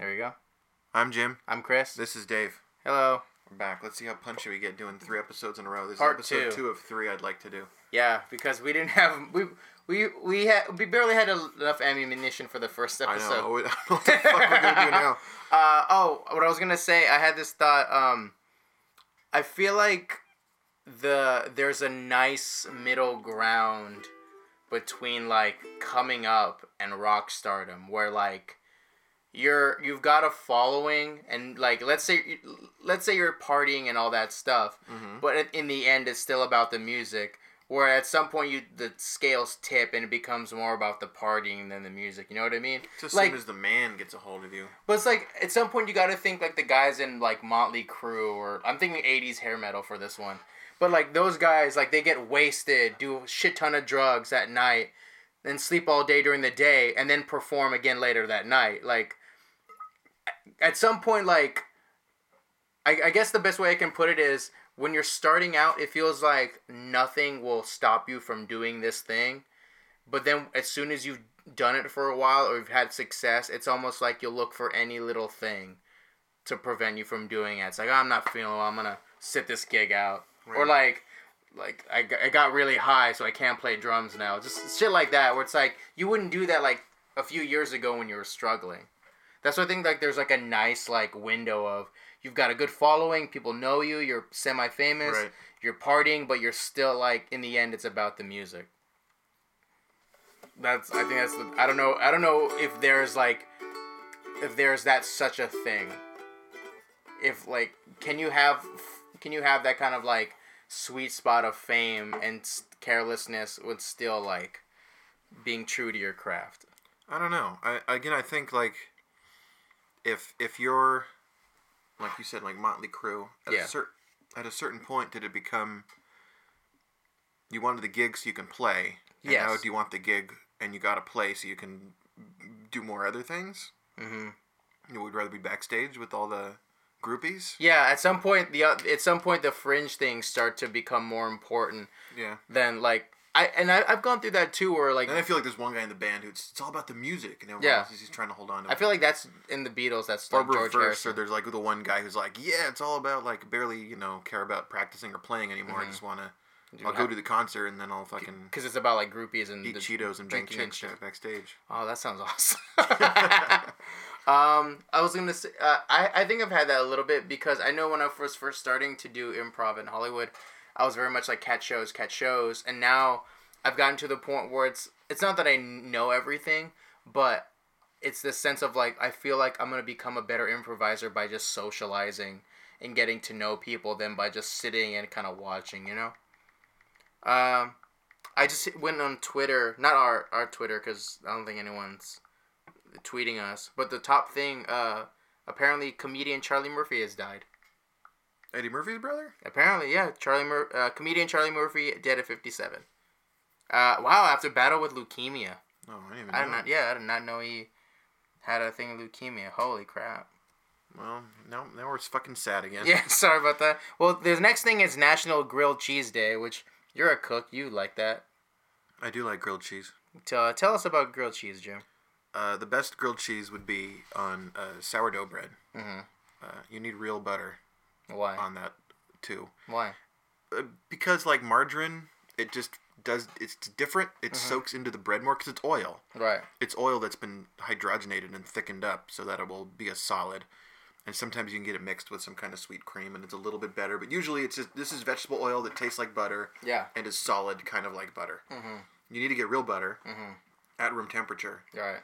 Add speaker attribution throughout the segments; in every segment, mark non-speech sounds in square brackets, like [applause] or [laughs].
Speaker 1: There you go.
Speaker 2: I'm Jim.
Speaker 1: I'm Chris.
Speaker 2: This is Dave.
Speaker 1: Hello.
Speaker 2: We're back. Let's see how punchy we get doing three episodes in a row. This
Speaker 1: Part
Speaker 2: is episode
Speaker 1: two.
Speaker 2: two of three I'd like to do.
Speaker 1: Yeah, because we didn't have we we we had we barely had enough ammunition for the first episode.
Speaker 2: I know [laughs] what the fuck we're gonna do [laughs] now.
Speaker 1: Uh oh, what I was gonna say, I had this thought. Um, I feel like the there's a nice middle ground between like coming up and rock stardom, where like you're you've got a following and like let's say let's say you're partying and all that stuff,
Speaker 2: Mhm.
Speaker 1: but in- the end it's still about the music. Where at some point you the scales tip and it becomes more about the partying than the music. You know what I mean?
Speaker 2: Just as
Speaker 1: like
Speaker 2: soon as the man gets a hold of you.
Speaker 1: but it's like at some point you got to think like the guys in like Motley Crue or I'm thinking 80s hair metal for this one. But like those guys like they get wasted, do a shit ton of drugs at night, then sleep all day during the day and then perform again later that night. Like at some point like I, I guess the best way I can put it is when you're starting out it feels like nothing will stop you from doing this thing. But then as soon as you've done it for a while or you've had success, it's almost like you'll look for any little thing to prevent you from doing it. It's like, "Oh, I'm not feeling well. I'm going to sit this gig out. Or like, like I, I got really high, so I can't play drums now. Just shit like that, where it's like, you wouldn't do that like a few years ago when you were struggling. That's why I think like there's like a nice like window of you've got a good following, people know you, you're semi famous,
Speaker 2: Right.
Speaker 1: you're partying, but you're still like in the end it's about the music. That's I think that's the I don't know I don't know if there's like if there's that such a thing. If like can you have can you have that kind of like sweet spot of fame and carelessness with still like being true to your craft?
Speaker 2: I don't know. I again I think like if if you're like you said like Motley Crue at
Speaker 1: Yeah.
Speaker 2: a certain at a certain point did it become you wanted the gig so you can play and now do you want the gig and you got to play so you can do more other things
Speaker 1: Mm-hmm.
Speaker 2: you would rather be backstage with all the groupies
Speaker 1: Yeah, at some point the oth- at some point the fringe things start to become more important
Speaker 2: yeah
Speaker 1: than like I and I, I've gone through that too where like
Speaker 2: and I feel like there's one guy in the band who it's, it's all about the music and everyone
Speaker 1: Yeah.
Speaker 2: else is just trying to hold on to
Speaker 1: I
Speaker 2: it.
Speaker 1: feel like that's in the Beatles. That's like George
Speaker 2: reverse,
Speaker 1: Harrison.
Speaker 2: or there's like the one guy who's like, yeah, it's all about like barely, you know, care about practicing or playing anymore. I
Speaker 1: Mhm.
Speaker 2: just want to, I'll go to the concert and then I'll fucking
Speaker 1: because it's about like groupies and
Speaker 2: eat
Speaker 1: the
Speaker 2: Cheetos and
Speaker 1: drinking
Speaker 2: chicks backstage.
Speaker 1: Oh, that sounds awesome. [laughs] [laughs] um, I was gonna say, uh, I I think I've had that a little bit because I know when I was first starting to do improv in Hollywood, I was very much like catch shows, catch shows, and now I've gotten to the point where it's it's not that I know everything, but it's this sense of like I feel like I'm gonna become a better improviser by just socializing and getting to know people than by just sitting and kind of watching, you know. Um, I just went on Twitter, not our our Twitter, because I don't think anyone's tweeting us. But the top thing, uh, apparently comedian Charlie Murphy has died.
Speaker 2: Eddie Murphy's brother?
Speaker 1: Apparently, yeah, Charlie Mur- uh, comedian Charlie Murphy dead at fifty seven. Uh, wow, after battle with leukemia.
Speaker 2: Oh, I didn't even
Speaker 1: I
Speaker 2: know.
Speaker 1: did not. Yeah, I did not know he had a thing with leukemia. Holy crap.
Speaker 2: Well, now now we're fucking sad again.
Speaker 1: Yeah, [laughs] sorry about that. Well, the next thing is National Grilled Cheese Day, which you're a cook, you like that.
Speaker 2: I do like grilled cheese.
Speaker 1: Tell tell us about grilled cheese, Jim.
Speaker 2: Uh, the best grilled cheese would be on uh, sourdough bread.
Speaker 1: Mm-hmm.
Speaker 2: Uh, you need real butter
Speaker 1: Why?
Speaker 2: on that too,
Speaker 1: Why?
Speaker 2: uh, because like margarine, it just does. It's different. It
Speaker 1: Mm-hmm.
Speaker 2: soaks into the bread more because it's oil.
Speaker 1: Right.
Speaker 2: it's oil that's been hydrogenated and thickened up so that it will be a solid. And sometimes you can get it mixed with some kind of sweet cream, and it's a little bit better. But usually, it's just, this is vegetable oil that tastes like butter
Speaker 1: Yeah.
Speaker 2: and is solid, kind of like butter.
Speaker 1: Mm-hmm.
Speaker 2: You need to get real butter
Speaker 1: Mm-hmm.
Speaker 2: at room temperature.
Speaker 1: Right.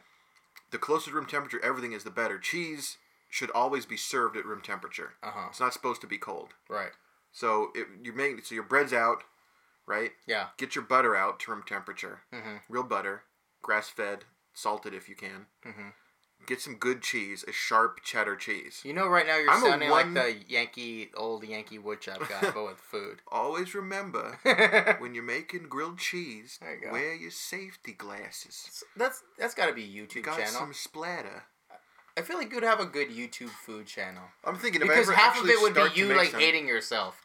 Speaker 2: The closer to room temperature everything is, the better. Cheese should always be served at room temperature.
Speaker 1: Uh huh.
Speaker 2: It's not supposed to be cold.
Speaker 1: Right.
Speaker 2: So it, you make so your bread's out, right?
Speaker 1: Yeah.
Speaker 2: Get your butter out to room temperature.
Speaker 1: Mm-hmm.
Speaker 2: Real butter, grass fed, salted if you can.
Speaker 1: Mm-hmm.
Speaker 2: Get some good cheese, a sharp cheddar cheese.
Speaker 1: You know, right now you're
Speaker 2: I'm
Speaker 1: sounding
Speaker 2: one-
Speaker 1: like the Yankee old Yankee woodchop guy, but with food. [laughs]
Speaker 2: Always remember [laughs] when you're making grilled cheese,
Speaker 1: you
Speaker 2: wear your safety glasses.
Speaker 1: that's that's got to be a
Speaker 2: You
Speaker 1: YouTube
Speaker 2: got
Speaker 1: channel.
Speaker 2: some splatter.
Speaker 1: I feel like you'd have a good YouTube food channel
Speaker 2: I'm thinking if
Speaker 1: because half of it would be you like
Speaker 2: some-
Speaker 1: hating yourself,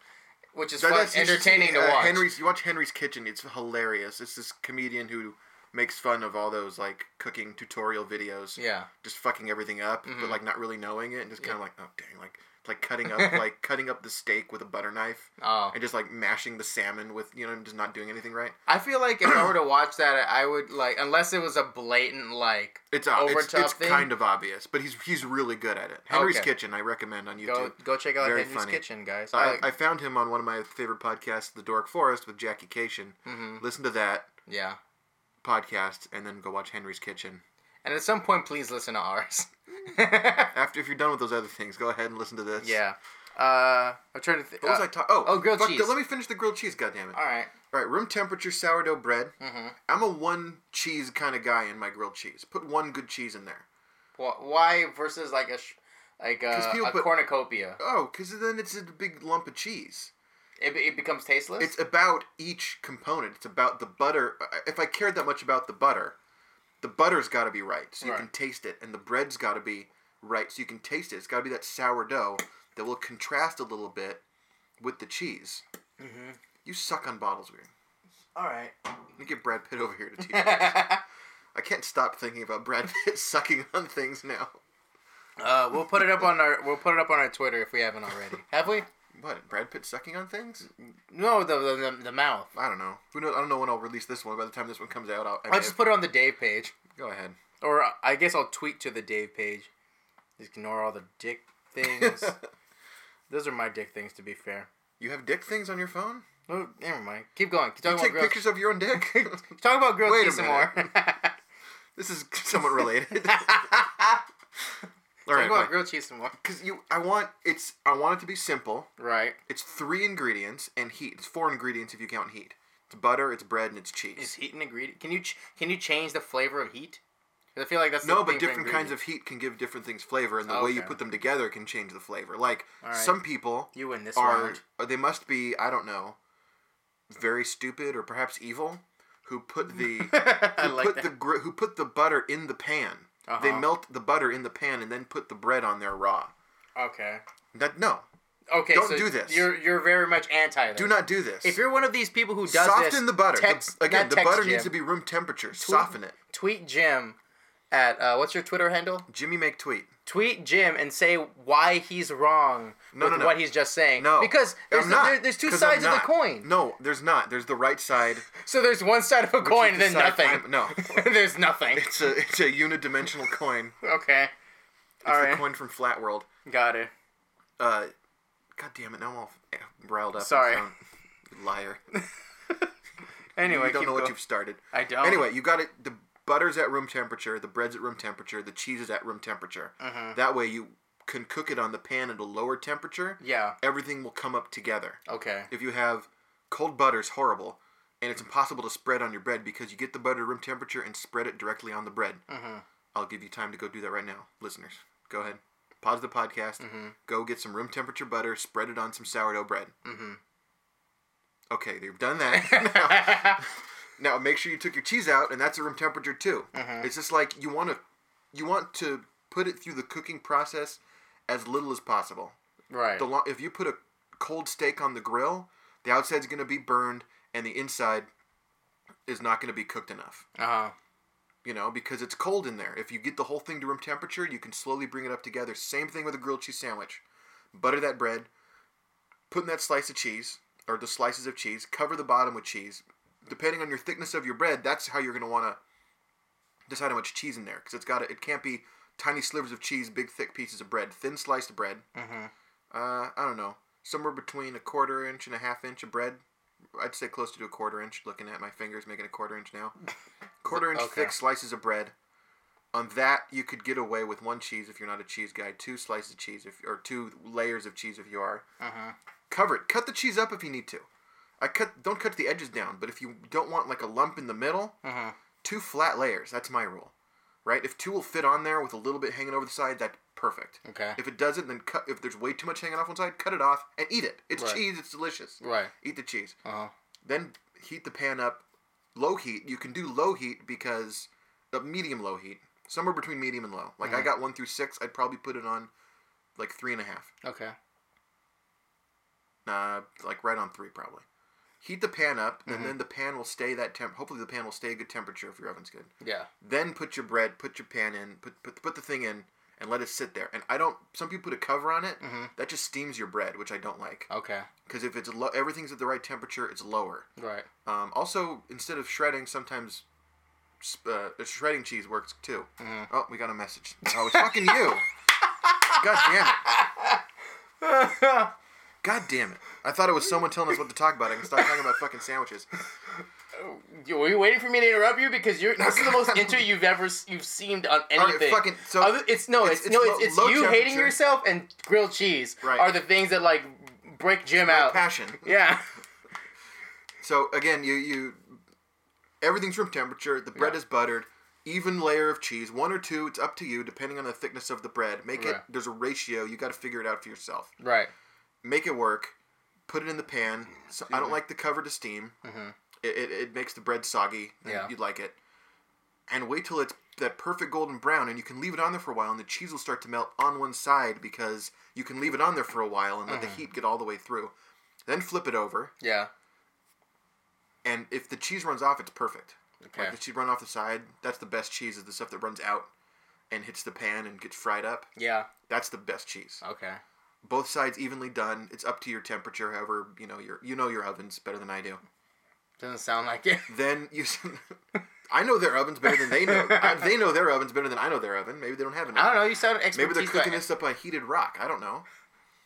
Speaker 1: which is
Speaker 2: That-
Speaker 1: fun,
Speaker 2: that's- you should
Speaker 1: entertaining
Speaker 2: see,
Speaker 1: to
Speaker 2: uh,
Speaker 1: watch.
Speaker 2: Henry's, you watch Henry's Kitchen. It's hilarious. It's this comedian who makes fun of all those like cooking tutorial videos.
Speaker 1: Yeah.
Speaker 2: Just fucking everything up,
Speaker 1: Mhm.
Speaker 2: but like not really knowing it, and just kind of
Speaker 1: Yeah.
Speaker 2: like, oh dang, like like cutting up [laughs] like cutting up the steak with a butter knife,
Speaker 1: Oh.
Speaker 2: and just like mashing the salmon with you know just not doing anything right.
Speaker 1: I feel like if I were to [clears throat] watch that, I would like unless it was a blatant like
Speaker 2: It's uh,
Speaker 1: Over
Speaker 2: it's, it's
Speaker 1: thing?
Speaker 2: kind of obvious, but he's he's really good at it. Henry's
Speaker 1: Okay.
Speaker 2: Kitchen, I recommend on YouTube.
Speaker 1: go go check out
Speaker 2: Very
Speaker 1: Henry's
Speaker 2: funny.
Speaker 1: Kitchen, guys.
Speaker 2: I, I found him on one of my favorite podcasts, The Dork Forest, with Jackie Kashian.
Speaker 1: hmm
Speaker 2: Listen to that
Speaker 1: Yeah.
Speaker 2: podcast, and then go watch Henry's Kitchen.
Speaker 1: And at some point, please listen to ours. [laughs] [laughs]
Speaker 2: After, if you're done with those other things, go ahead and listen to this.
Speaker 1: yeah. Uh, I'm trying to think.
Speaker 2: What was I talking? Oh,
Speaker 1: oh, grilled
Speaker 2: fuck,
Speaker 1: cheese.
Speaker 2: Let me finish the grilled cheese. God damn it!
Speaker 1: All right.
Speaker 2: All right, room temperature sourdough bread.
Speaker 1: Mm-hmm.
Speaker 2: I'm a one cheese kind of guy in my grilled cheese. Put one good cheese in there.
Speaker 1: Why versus like a sh- like a, a
Speaker 2: put-
Speaker 1: cornucopia?
Speaker 2: Oh, because then it's a big lump of cheese.
Speaker 1: It, it becomes tasteless.
Speaker 2: It's about each component. It's about the butter. If I cared that much about the butter, the butter's got to be right, so you
Speaker 1: Right.
Speaker 2: can taste it, and the bread's got to be right, so you can taste it. It's got to be that sourdough that will contrast a little bit with the cheese.
Speaker 1: mm-hmm.
Speaker 2: You suck on bottles, weird.
Speaker 1: All right.
Speaker 2: Let me get Brad Pitt over here to [laughs] teach. you. I can't stop thinking about Brad [laughs] Pitt sucking on things now.
Speaker 1: uh, we'll put it up on our we'll put it up on our Twitter if we haven't already. Have we?
Speaker 2: What? Brad Pitt sucking on things?
Speaker 1: No, the the, the, mouth.
Speaker 2: I don't know. Who knows? I don't know when I'll release this one. By the time this one comes out, I'll. I may
Speaker 1: I'll just put it on the Dave page,
Speaker 2: go ahead.
Speaker 1: or uh, I guess I'll tweet to the Dave page. Just ignore all the dick things. [laughs] Those are my dick things, to be fair.
Speaker 2: you have dick things on your phone?
Speaker 1: Oh, never mind. Keep going. Keep
Speaker 2: You take
Speaker 1: about
Speaker 2: pictures of your own dick? [laughs]
Speaker 1: Talk about girls.
Speaker 2: Wait a
Speaker 1: cheese some more. [laughs]
Speaker 2: this is somewhat related. All
Speaker 1: Talk
Speaker 2: right,
Speaker 1: about grilled cheese some more.
Speaker 2: because you, I want it's, I want it to be simple.
Speaker 1: Right.
Speaker 2: It's three ingredients and heat. It's four ingredients if you count heat. It's butter, it's bread, and it's cheese.
Speaker 1: Is heat an ingredient? Can you ch- can you change the flavor of heat? 'Cause I feel like that's
Speaker 2: No,
Speaker 1: the
Speaker 2: but
Speaker 1: thing for
Speaker 2: different kinds of heat can give different things flavor, and the way you
Speaker 1: Okay.
Speaker 2: put them together can change the flavor. Like some people
Speaker 1: You win this
Speaker 2: are,
Speaker 1: round.
Speaker 2: or they must be, I don't know, very stupid or perhaps evil, who put the [laughs]
Speaker 1: I
Speaker 2: who
Speaker 1: like
Speaker 2: put
Speaker 1: that.
Speaker 2: the gr- who put the butter in the pan. They
Speaker 1: Uh-huh.
Speaker 2: melt the butter in the pan and then put the bread on there raw.
Speaker 1: Okay.
Speaker 2: That no,
Speaker 1: Okay.
Speaker 2: Don't
Speaker 1: so
Speaker 2: do this.
Speaker 1: You're you're very much anti. This.
Speaker 2: do not do this.
Speaker 1: If you're one of these people who does this.
Speaker 2: soften
Speaker 1: this,
Speaker 2: the butter. The- again, the
Speaker 1: text
Speaker 2: butter
Speaker 1: Jim.
Speaker 2: needs to be room temperature. Soften it.
Speaker 1: Tweet Jim at uh, what's your Twitter handle?
Speaker 2: Jimmy make tweet.
Speaker 1: Tweet Jim and say why he's wrong
Speaker 2: No,
Speaker 1: with
Speaker 2: no, no.
Speaker 1: what he's just saying.
Speaker 2: No,
Speaker 1: because there's,
Speaker 2: I'm
Speaker 1: the-
Speaker 2: not,
Speaker 1: there- there's two sides of the coin.
Speaker 2: No, there's not. There's the right side. [laughs]
Speaker 1: So there's one side of a coin and then nothing.
Speaker 2: I'm- no, [laughs]
Speaker 1: there's nothing.
Speaker 2: it's a it's a unidimensional coin.
Speaker 1: Okay.
Speaker 2: It's
Speaker 1: All
Speaker 2: the
Speaker 1: right.
Speaker 2: coin from Flat World.
Speaker 1: Got it.
Speaker 2: Uh, God damn it! Now I'm all riled up.
Speaker 1: Sorry.
Speaker 2: Liar. [laughs]
Speaker 1: Anyway,
Speaker 2: you don't know what you've started.
Speaker 1: I don't.
Speaker 2: Anyway, you got it. The butter's at room temperature. The bread's at room temperature. The cheese is at room temperature.
Speaker 1: Mhm.
Speaker 2: That way, you can cook it on the pan at a lower temperature.
Speaker 1: Yeah.
Speaker 2: Everything will come up together.
Speaker 1: Okay.
Speaker 2: If you have cold butter, it's horrible, and it's impossible to spread on your bread because you get the butter room temperature and spread it directly on the bread.
Speaker 1: Mm-hmm.
Speaker 2: I'll give you time to go do that right now, listeners. Go ahead. Pause the podcast.
Speaker 1: Mm-hmm.
Speaker 2: Go get some room temperature butter. Spread it on some sourdough bread.
Speaker 1: Mm-hmm.
Speaker 2: Okay, you've done that. [laughs] now, make sure you took your cheese out, and that's at room temperature too.
Speaker 1: Mhm.
Speaker 2: It's just like you want to, you want to put it through the cooking process as little as possible.
Speaker 1: right.
Speaker 2: The lo- if you put a cold steak on the grill, the outside's going to be burned, and the inside is not going to be cooked enough.
Speaker 1: Uh huh.
Speaker 2: You know, because it's cold in there. If you get the whole thing to room temperature, you can slowly bring it up together. Same thing with a grilled cheese sandwich. Butter that bread, put in that slice of cheese, or the slices of cheese, cover the bottom with cheese. Depending on your thickness of your bread, that's how you're going to want to decide how much cheese in there. Because it's got to, it can't be tiny slivers of cheese, big thick pieces of bread. Thin sliced bread.
Speaker 1: Mm-hmm.
Speaker 2: Uh, I don't know. Somewhere between a quarter inch and a half inch of bread. I'd say close to a quarter inch. Looking at my fingers, making a quarter inch now. [laughs] Quarter inch
Speaker 1: Okay.
Speaker 2: thick slices of bread. On that, you could get away with one cheese if you're not a cheese guy. Two slices of cheese, if or two layers of cheese if you are.
Speaker 1: Uh-huh.
Speaker 2: Cover it. Cut the cheese up if you need to. I cut. Don't cut the edges down. But if you don't want like a lump in the middle,
Speaker 1: Uh-huh.
Speaker 2: two flat layers. That's my rule. Right? If two will fit on there with a little bit hanging over the side, that's perfect.
Speaker 1: Okay.
Speaker 2: If it doesn't, then cut. If there's way too much hanging off one side, cut it off and eat it. It's
Speaker 1: Right.
Speaker 2: cheese. It's delicious.
Speaker 1: Right.
Speaker 2: Eat the cheese.
Speaker 1: Uh-huh.
Speaker 2: Then heat the pan up, low heat. You can do low heat because uh, medium low heat, somewhere between medium and low. Like I
Speaker 1: Mhm.
Speaker 2: got one through six. I'd probably put it on like three and a half.
Speaker 1: Okay.
Speaker 2: Uh, like right on three probably. Heat the pan up,
Speaker 1: Mm-hmm.
Speaker 2: and then the pan will stay that temp. Hopefully, the pan will stay a good temperature if your oven's good.
Speaker 1: Yeah.
Speaker 2: Then put your bread, put your pan in, put put, put the thing in, and let it sit there. And I don't. Some people put a cover on it.
Speaker 1: Mm-hmm.
Speaker 2: That just steams your bread, which I don't like.
Speaker 1: Okay.
Speaker 2: Because if it's low, everything's at the right temperature, it's lower.
Speaker 1: Right.
Speaker 2: Um, also, instead of shredding, sometimes uh, shredding cheese works too.
Speaker 1: Mm-hmm.
Speaker 2: Oh, we got a message. Oh, it's fucking you. [laughs] God damn it. [laughs] God damn it. I thought it was someone telling us what to talk about. I can stop talking about fucking sandwiches.
Speaker 1: Were you waiting for me to interrupt you because you're this is the most [laughs] into you've ever you've seemed on anything.
Speaker 2: fucking- so
Speaker 1: Other- it's no,
Speaker 2: it's-
Speaker 1: it's,
Speaker 2: it's
Speaker 1: no, it's, you hating yourself and grilled cheese
Speaker 2: Right.
Speaker 1: are the things that like break Jim out.
Speaker 2: passion. [laughs]
Speaker 1: Yeah.
Speaker 2: So again, you you everything's room temperature. The bread
Speaker 1: Yeah.
Speaker 2: is buttered. Even layer of cheese, one or two. It's up to you, depending on the thickness of the bread. Make it. There's a ratio. You got to figure it out for yourself.
Speaker 1: Right.
Speaker 2: Make it work. Put it in the pan. So I don't like the cover to steam.
Speaker 1: Mhm.
Speaker 2: It, it, it makes the bread soggy.
Speaker 1: Yeah.
Speaker 2: You'd like it. And wait till it's that perfect golden brown, and you can leave it on there for a while, and the cheese will start to melt on one side because you can leave it on there for a while and let the heat get all the way through. Then flip it over,
Speaker 1: Yeah.
Speaker 2: and if the cheese runs off, it's perfect.
Speaker 1: Okay.
Speaker 2: Like the cheese run off the side, that's the best cheese. Is the stuff that runs out and hits the pan and gets fried up.
Speaker 1: Yeah.
Speaker 2: That's the best cheese.
Speaker 1: Okay.
Speaker 2: Both sides evenly done. It's up to your temperature. However, you know your you know your ovens better than I do.
Speaker 1: Doesn't sound like it. [laughs]
Speaker 2: Then you. [laughs] I know their ovens better than they know. I, they know their ovens better than I know their oven. Maybe they don't have an
Speaker 1: I
Speaker 2: oven.
Speaker 1: don't know. You sound expert.
Speaker 2: Maybe they're cooking this up on a heated rock. I don't know.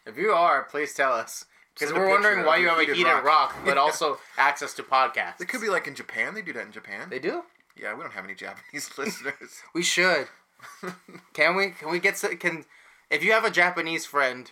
Speaker 1: If you are, please tell us. Because we're wondering why you have a
Speaker 2: heated
Speaker 1: rock,
Speaker 2: rock.
Speaker 1: but [laughs] also access to podcasts.
Speaker 2: It could be like in Japan. They do that in Japan.
Speaker 1: They do.
Speaker 2: yeah, we don't have any Japanese listeners.
Speaker 1: We should. can we? Can we get? some- Can if you have a Japanese friend,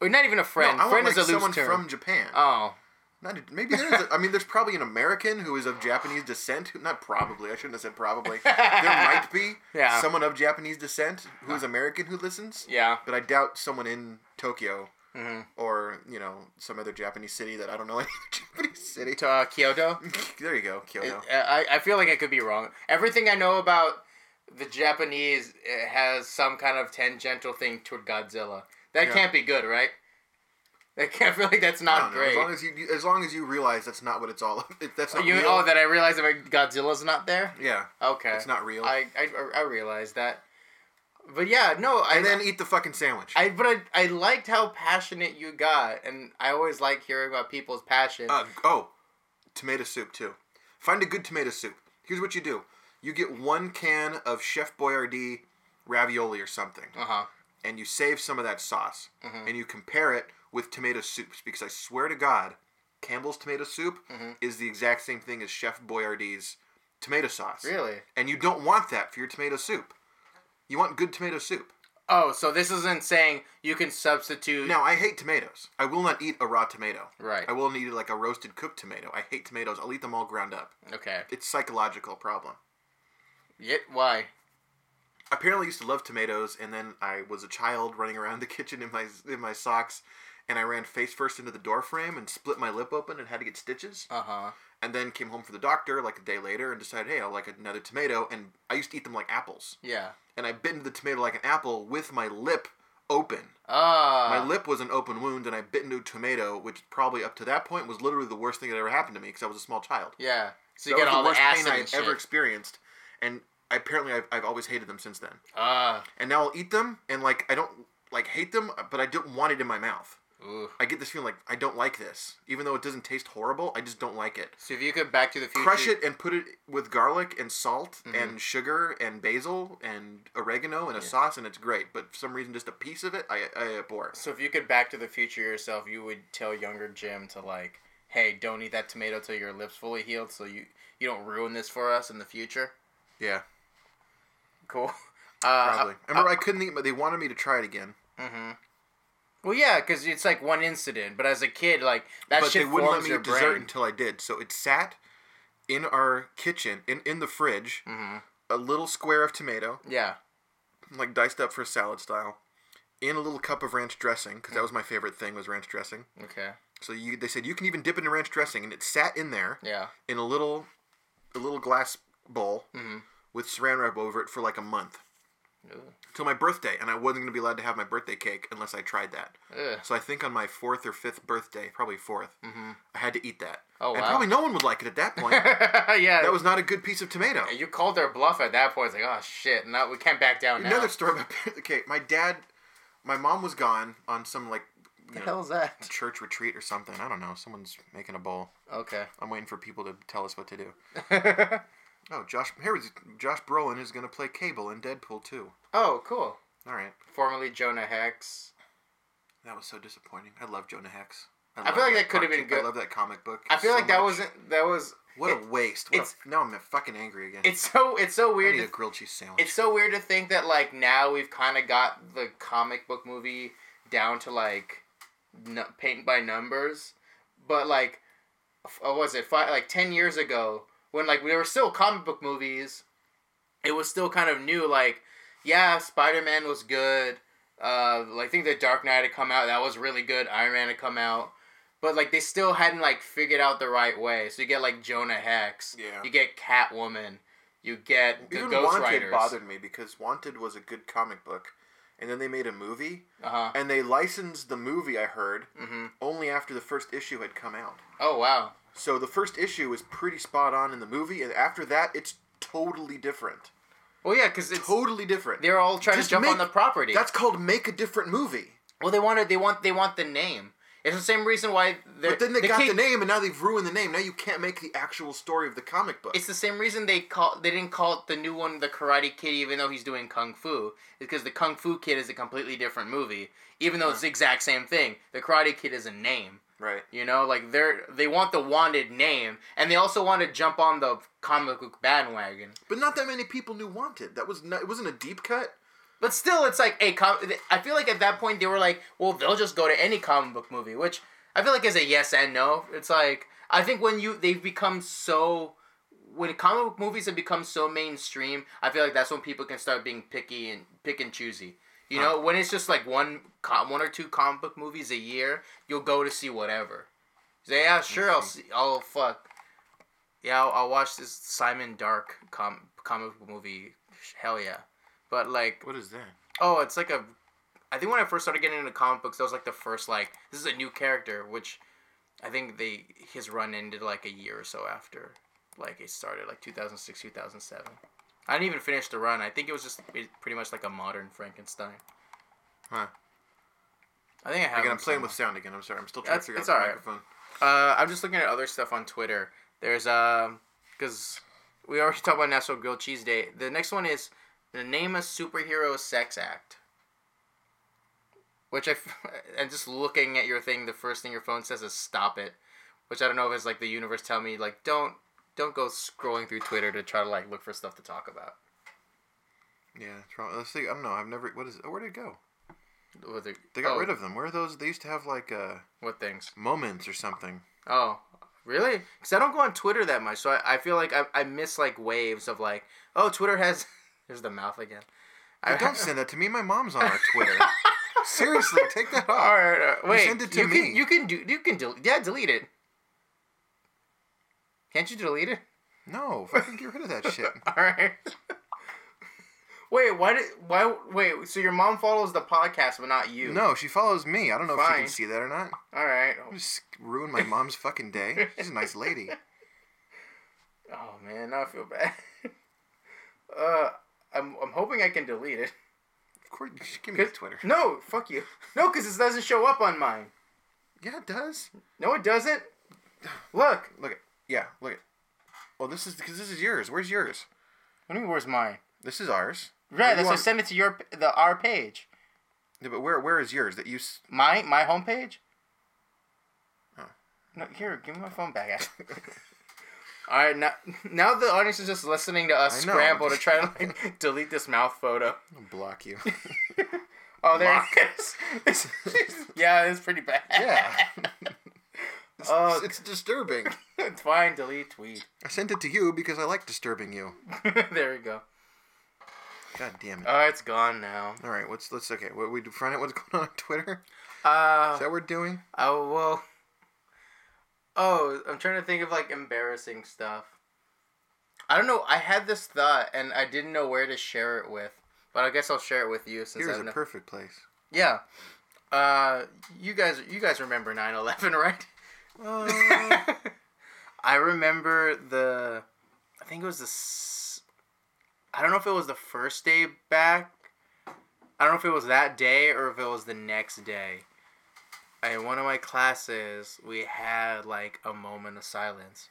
Speaker 1: or not even a friend.
Speaker 2: No, I
Speaker 1: friend
Speaker 2: want
Speaker 1: is
Speaker 2: like someone
Speaker 1: term.
Speaker 2: from Japan.
Speaker 1: oh,
Speaker 2: Not a- maybe there is. A, I mean, there's probably an American who is of Japanese descent. Who, not probably. I shouldn't have said probably. there [laughs] might be
Speaker 1: Yeah.
Speaker 2: someone of Japanese descent who is American who listens.
Speaker 1: yeah.
Speaker 2: But I doubt someone in Tokyo
Speaker 1: hmm
Speaker 2: or you know some other Japanese city that I don't know any [laughs] Japanese city.
Speaker 1: To uh, Kyoto. [laughs]
Speaker 2: there you go, Kyoto.
Speaker 1: It- I I feel like I could be wrong. Everything I know about the Japanese has some kind of tangential thing toward Godzilla. That
Speaker 2: Yeah.
Speaker 1: can't be good, right? That [laughs] can't I feel like that's not great.
Speaker 2: As long as you, as long as you realize that's not what it's all. [laughs] That's
Speaker 1: Oh,
Speaker 2: not
Speaker 1: you,
Speaker 2: real.
Speaker 1: oh, that I realized that Godzilla's not there.
Speaker 2: yeah,
Speaker 1: Okay,
Speaker 2: it's not real.
Speaker 1: I I, I realized that, but yeah, no, I
Speaker 2: and then eat the fucking sandwich.
Speaker 1: I but I, I liked how passionate you got, and I always like hearing about people's passion.
Speaker 2: Uh, oh, tomato soup too. Find a good tomato soup. Here's what you do: you get one can of Chef Boyardee ravioli or something,
Speaker 1: Uh huh.
Speaker 2: and you save some of that sauce,
Speaker 1: Mhm.
Speaker 2: and you compare it with tomato soups. Because I swear to God, Campbell's tomato soup
Speaker 1: Mhm.
Speaker 2: is the exact same thing as Chef Boyardee's tomato sauce.
Speaker 1: Really?
Speaker 2: And you don't want that for your tomato soup. You want good tomato soup.
Speaker 1: Oh, so this isn't saying you can substitute.
Speaker 2: Now, I hate tomatoes. I will not eat a raw tomato.
Speaker 1: Right.
Speaker 2: I will eat like a roasted cooked tomato. I hate tomatoes. I'll eat them all ground up.
Speaker 1: Okay.
Speaker 2: It's psychological problem.
Speaker 1: Yet why?
Speaker 2: Apparently, I used to love tomatoes, and then I was a child running around the [laughs] kitchen in my in my socks, and I ran face first into the door frame and split my lip open and had to get stitches.
Speaker 1: Uh huh.
Speaker 2: And then came home for the doctor like a day later and decided, hey, I'll like another tomato. And I used to eat them like apples,
Speaker 1: Yeah.
Speaker 2: and I bit into the tomato like an apple with my lip open.
Speaker 1: Ah.
Speaker 2: My lip was an open wound, and I bit into a tomato, which probably up to that point was literally the worst thing that ever happened to me because I was a small child.
Speaker 1: Yeah. So you
Speaker 2: that
Speaker 1: get all
Speaker 2: the worst pain I've ever experienced, and apparently I've, I've always hated them since then.
Speaker 1: Ah.
Speaker 2: And now I'll eat them, and like I don't like hate them, but I don't want it in my mouth.
Speaker 1: Ooh.
Speaker 2: I get this feeling like I don't like this, even though it doesn't taste horrible. I just don't like it.
Speaker 1: So if you could Back to the Future.
Speaker 2: Crush it and put it with garlic and salt
Speaker 1: Mhm.
Speaker 2: and sugar and basil and oregano and a sauce, and it's great. But for some reason, just a piece of it, I, I abhor.
Speaker 1: So if you could Back to the Future yourself, you would tell younger Jim to like, hey, don't eat that tomato till your lips fully healed, so you you don't ruin this for us in the future.
Speaker 2: Yeah,
Speaker 1: Cool. [laughs] Uh,
Speaker 2: probably. I remember I couldn't eat, but they wanted me to try it again.
Speaker 1: hmm Well, yeah, because it's like one incident, but as a kid, like that
Speaker 2: but
Speaker 1: shit
Speaker 2: they wouldn't let me eat dessert until I did. So it sat in our kitchen, in, in the fridge,
Speaker 1: hmm
Speaker 2: a little square of tomato,
Speaker 1: Yeah.
Speaker 2: like diced up for a salad style, in a little cup of ranch dressing, because that was my favorite thing was ranch dressing.
Speaker 1: Okay.
Speaker 2: So you, they said you can even dip it in ranch dressing, and it sat in there
Speaker 1: Yeah.
Speaker 2: in a little, a little glass bowl
Speaker 1: hmm
Speaker 2: with saran wrap over it for like a month. Till my birthday, and I wasn't going to be allowed to have my birthday cake unless I tried that. So I think on my fourth or fifth birthday, probably 4th
Speaker 1: Mm-hmm.
Speaker 2: I had to eat that.
Speaker 1: Oh,
Speaker 2: and
Speaker 1: wow.
Speaker 2: probably no one would like it at that [laughs] point.
Speaker 1: yeah.
Speaker 2: that was not a good piece of tomato.
Speaker 1: You called their bluff at that point. It's like, oh shit, now we can't back down now.
Speaker 2: Another story about [laughs] the cake. My dad, my mom was gone on some like you
Speaker 1: the
Speaker 2: know,
Speaker 1: hell is that?
Speaker 2: church retreat or something. I don't know. Someone's making a bowl.
Speaker 1: Okay.
Speaker 2: I'm waiting for people to tell us what to do. [laughs] Oh, Josh, here is Josh Brolin is going to play Cable in Deadpool 2.
Speaker 1: oh, cool.
Speaker 2: All right.
Speaker 1: Formerly Jonah Hex.
Speaker 2: That was so disappointing. I love Jonah Hex.
Speaker 1: I
Speaker 2: love
Speaker 1: feel like that could have been good.
Speaker 2: I love that comic book.
Speaker 1: I feel
Speaker 2: so
Speaker 1: like that
Speaker 2: much.
Speaker 1: wasn't. That was.
Speaker 2: What
Speaker 1: it-
Speaker 2: a waste. What
Speaker 1: it's-
Speaker 2: a, now I'm fucking angry again.
Speaker 1: It's so. It's so
Speaker 2: I
Speaker 1: weird.
Speaker 2: need
Speaker 1: To,
Speaker 2: a grilled cheese sandwich.
Speaker 1: it's so weird to think that like now we've kind of got the comic book movie down to like, n- paint by numbers, but like, f- what was it five like ten years ago when like we were still comic book movies, it was still kind of new. Like, yeah, Spider Man was good. Uh, I think the Dark Knight had come out. That was really good. Iron Man had come out. But like they still hadn't like figured out the right way. So you get like Jonah Hex.
Speaker 2: Yeah.
Speaker 1: You get Catwoman. You get the
Speaker 2: Even
Speaker 1: Ghost
Speaker 2: Wanted
Speaker 1: Riders.
Speaker 2: bothered me because Wanted was a good comic book, and then they made a movie,
Speaker 1: Uh huh.
Speaker 2: and they licensed the movie. I heard
Speaker 1: hmm
Speaker 2: only after the first issue had come out.
Speaker 1: Oh wow.
Speaker 2: So the first issue is pretty spot on in the movie, and after that, it's totally different.
Speaker 1: Well, yeah, because it's
Speaker 2: Totally different.
Speaker 1: they're all trying
Speaker 2: Just
Speaker 1: to jump on the property.
Speaker 2: That's called make a different movie.
Speaker 1: well, they wanted they want they want the name. It's the same reason why they're.
Speaker 2: But then they got the name, and now they've ruined the name. Now you can't make the actual story of the comic book.
Speaker 1: It's the same reason they call they didn't call it the new one the Karate Kid even though he's doing kung fu. Because the Kung Fu Kid is a completely different movie. Even though uh-huh. it's the exact same thing, the Karate Kid is a name.
Speaker 2: Right.
Speaker 1: You know, like they're they want the wanted name, and they also want to jump on the comic book bandwagon.
Speaker 2: But not that many people knew Wanted. That was not, it wasn't a deep cut.
Speaker 1: But still, it's like a com- I feel like at that point they were like, well, they'll just go to any comic book movie, which I feel like is a yes and no. It's like I think when you they've become so when comic book movies have become so mainstream, I feel like that's when people can start being picky and pick and choosy. You know, when it's just like one one or two comic book movies a year, you'll go to see whatever. Say, yeah, sure, I'll see. I'll fuck. Yeah, I'll, I'll watch this Simon Dark com- comic book movie. Hell yeah. But like,
Speaker 2: What is that?
Speaker 1: Oh, it's like a. I think when I first started getting into comic books, that was like the first like this is a new character, which I think they his run ended like a year or so after, like it started like 2006 2007. I didn't even finish the run. I think it was just pretty much like a modern Frankenstein.
Speaker 2: Huh.
Speaker 1: I think I have.
Speaker 2: Again, I'm playing
Speaker 1: somewhere.
Speaker 2: with sound again. I'm sorry. I'm still trying
Speaker 1: That's-
Speaker 2: to figure
Speaker 1: it's
Speaker 2: out the
Speaker 1: alright.
Speaker 2: microphone.
Speaker 1: Uh, I'm just looking at other stuff on Twitter. There's um, because we already [laughs] talked about National Grilled Cheese Day. The next one is the name a superhero sex act. Which I [laughs] and just looking at your thing, the first thing your phone says is "stop it," which I don't know if it's like the universe telling me like don't don't go scrolling through Twitter to try to like look for stuff to talk about.
Speaker 2: Yeah, it's wrong. Let's see. I don't know. I've never. What is? Oh, where did it go?
Speaker 1: What the-
Speaker 2: They got
Speaker 1: oh,
Speaker 2: rid of them. Where are those? They used to have like uh,
Speaker 1: what things?
Speaker 2: moments or something.
Speaker 1: Oh, really? Because I don't go on Twitter that much, so I, I feel like I, I miss like waves of like, oh, Twitter has. [laughs] There's the mouth again. I
Speaker 2: Don't [laughs] send that to me. My mom's on our Twitter. [laughs] Seriously, take that off.
Speaker 1: All right, all right. wait.
Speaker 2: send it to
Speaker 1: you
Speaker 2: me.
Speaker 1: Can, you can do. You can delete. Yeah, delete it. Can't you delete it?
Speaker 2: No, fucking get rid of that shit. [laughs]
Speaker 1: All right. wait, why did why wait? So your mom follows the podcast, but not you?
Speaker 2: No, she follows me. I don't know if she can see that or not.
Speaker 1: All right.
Speaker 2: Just ruin my mom's fucking day. She's a nice lady. [laughs]
Speaker 1: Oh man, now I feel bad. [laughs] uh, I'm I'm hoping I can delete it.
Speaker 2: Of course, you should give me
Speaker 1: 'Cause-
Speaker 2: Twitter.
Speaker 1: No, fuck you. No, because it doesn't show up on mine.
Speaker 2: Yeah, it does.
Speaker 1: No, it doesn't. [sighs] Look.
Speaker 2: Look at. Yeah, look at. Well, this is because this is yours. Where's yours?
Speaker 1: What do you mean? Where's mine?
Speaker 2: This is ours.
Speaker 1: Right.
Speaker 2: Where
Speaker 1: That's why
Speaker 2: want-
Speaker 1: send it to your the our page.
Speaker 2: Yeah, but where where is yours that you? s-
Speaker 1: My my homepage.
Speaker 2: Oh.
Speaker 1: No, here, give me my phone back. [laughs] [laughs] All right, now now the audience is just listening to us
Speaker 2: I know.
Speaker 1: scramble to try to like [laughs] delete this mouth photo.
Speaker 2: I'll block you.
Speaker 1: Oh, there
Speaker 2: Block.
Speaker 1: it is. yeah, it's pretty bad.
Speaker 2: Yeah. It's,
Speaker 1: Oh.
Speaker 2: it's disturbing. [laughs]
Speaker 1: it's fine. Delete tweet.
Speaker 2: I sent it to you because I like disturbing you. [laughs]
Speaker 1: there we go.
Speaker 2: God damn it.
Speaker 1: Oh, it's gone now.
Speaker 2: All right, let's let's okay. What we find out what's [laughs] going on on Twitter?
Speaker 1: Uh,
Speaker 2: Is that what we're doing?
Speaker 1: Oh well. Oh, I'm trying to think of like embarrassing stuff. I don't know. I had this thought and I didn't know where to share it with. but I guess I'll share it with you since
Speaker 2: Here's a
Speaker 1: no-
Speaker 2: perfect place.
Speaker 1: yeah. Uh, you guys, you guys remember 9-11, right?
Speaker 2: Uh, [laughs]
Speaker 1: I remember the, I think it was the, I don't know if it was the first day back. I don't know if it was that day or if it was the next day. In one of my classes, we had like a moment of silence.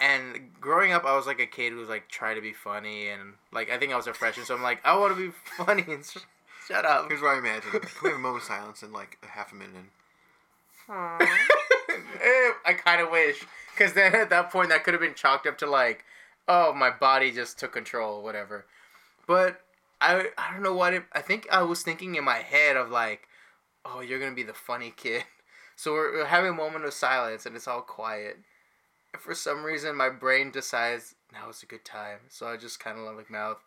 Speaker 1: And growing up, I was like a kid who was like trying to be funny and like I think I was a freshman, so I'm like I want to be [laughs] funny and [laughs] sh- shut up.
Speaker 2: here's what I imagine. We have a moment of silence in like a half a minute in? [laughs]
Speaker 1: Eh, I kind of wish, because then at that point that could have been chalked up to like, oh, my body just took control, whatever. But I I don't know what it. I think I was thinking in my head of like, oh, you're gonna be the funny kid. [laughs] So we're, we're having a moment of silence and it's all quiet. And for some reason, my brain decides now is a good time. So I just kind of like mouth,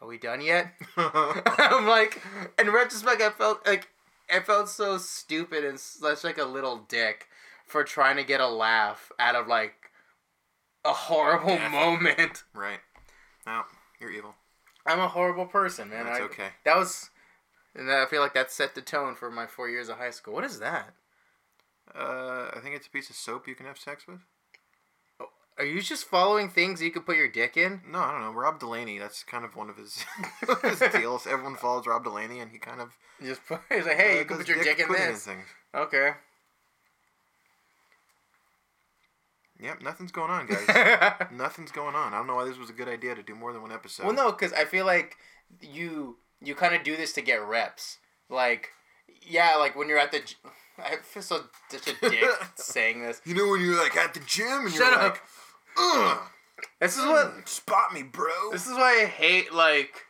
Speaker 1: "Are we done yet?" [laughs] I'm like, in retrospect, I felt like I felt so stupid and such like a little dick for trying to get a laugh out of like a horrible
Speaker 2: Yeah. [laughs]
Speaker 1: moment.
Speaker 2: right. No, you're evil.
Speaker 1: I'm a horrible person, man.
Speaker 2: That's
Speaker 1: I,
Speaker 2: okay.
Speaker 1: That was, and I feel like that set the tone for my four years of high school. What is that?
Speaker 2: Uh, I think it's a piece of soap you can have sex with.
Speaker 1: Are you just following things you could put your dick in?
Speaker 2: No, I don't know. Rob Delaney. That's kind of one of his, [laughs] [laughs] his deals. Everyone follows Rob Delaney, and he kind of
Speaker 1: You just put, he's like, hey,
Speaker 2: uh,
Speaker 1: you can put your dick in this.
Speaker 2: things.
Speaker 1: Okay.
Speaker 2: Yep, nothing's going on, guys. [laughs] Nothing's going on. I don't know why this was a good idea to do more than one episode.
Speaker 1: well, no, because I feel like you you kind of do this to get reps. Like, yeah, like when you're at the. g- [laughs] I feel so such a dick [laughs] saying this.
Speaker 2: You know when you're like at the gym and
Speaker 1: Shut
Speaker 2: you're
Speaker 1: up.
Speaker 2: like, Ugh,
Speaker 1: This is what
Speaker 2: spot me, bro.
Speaker 1: This is why I hate like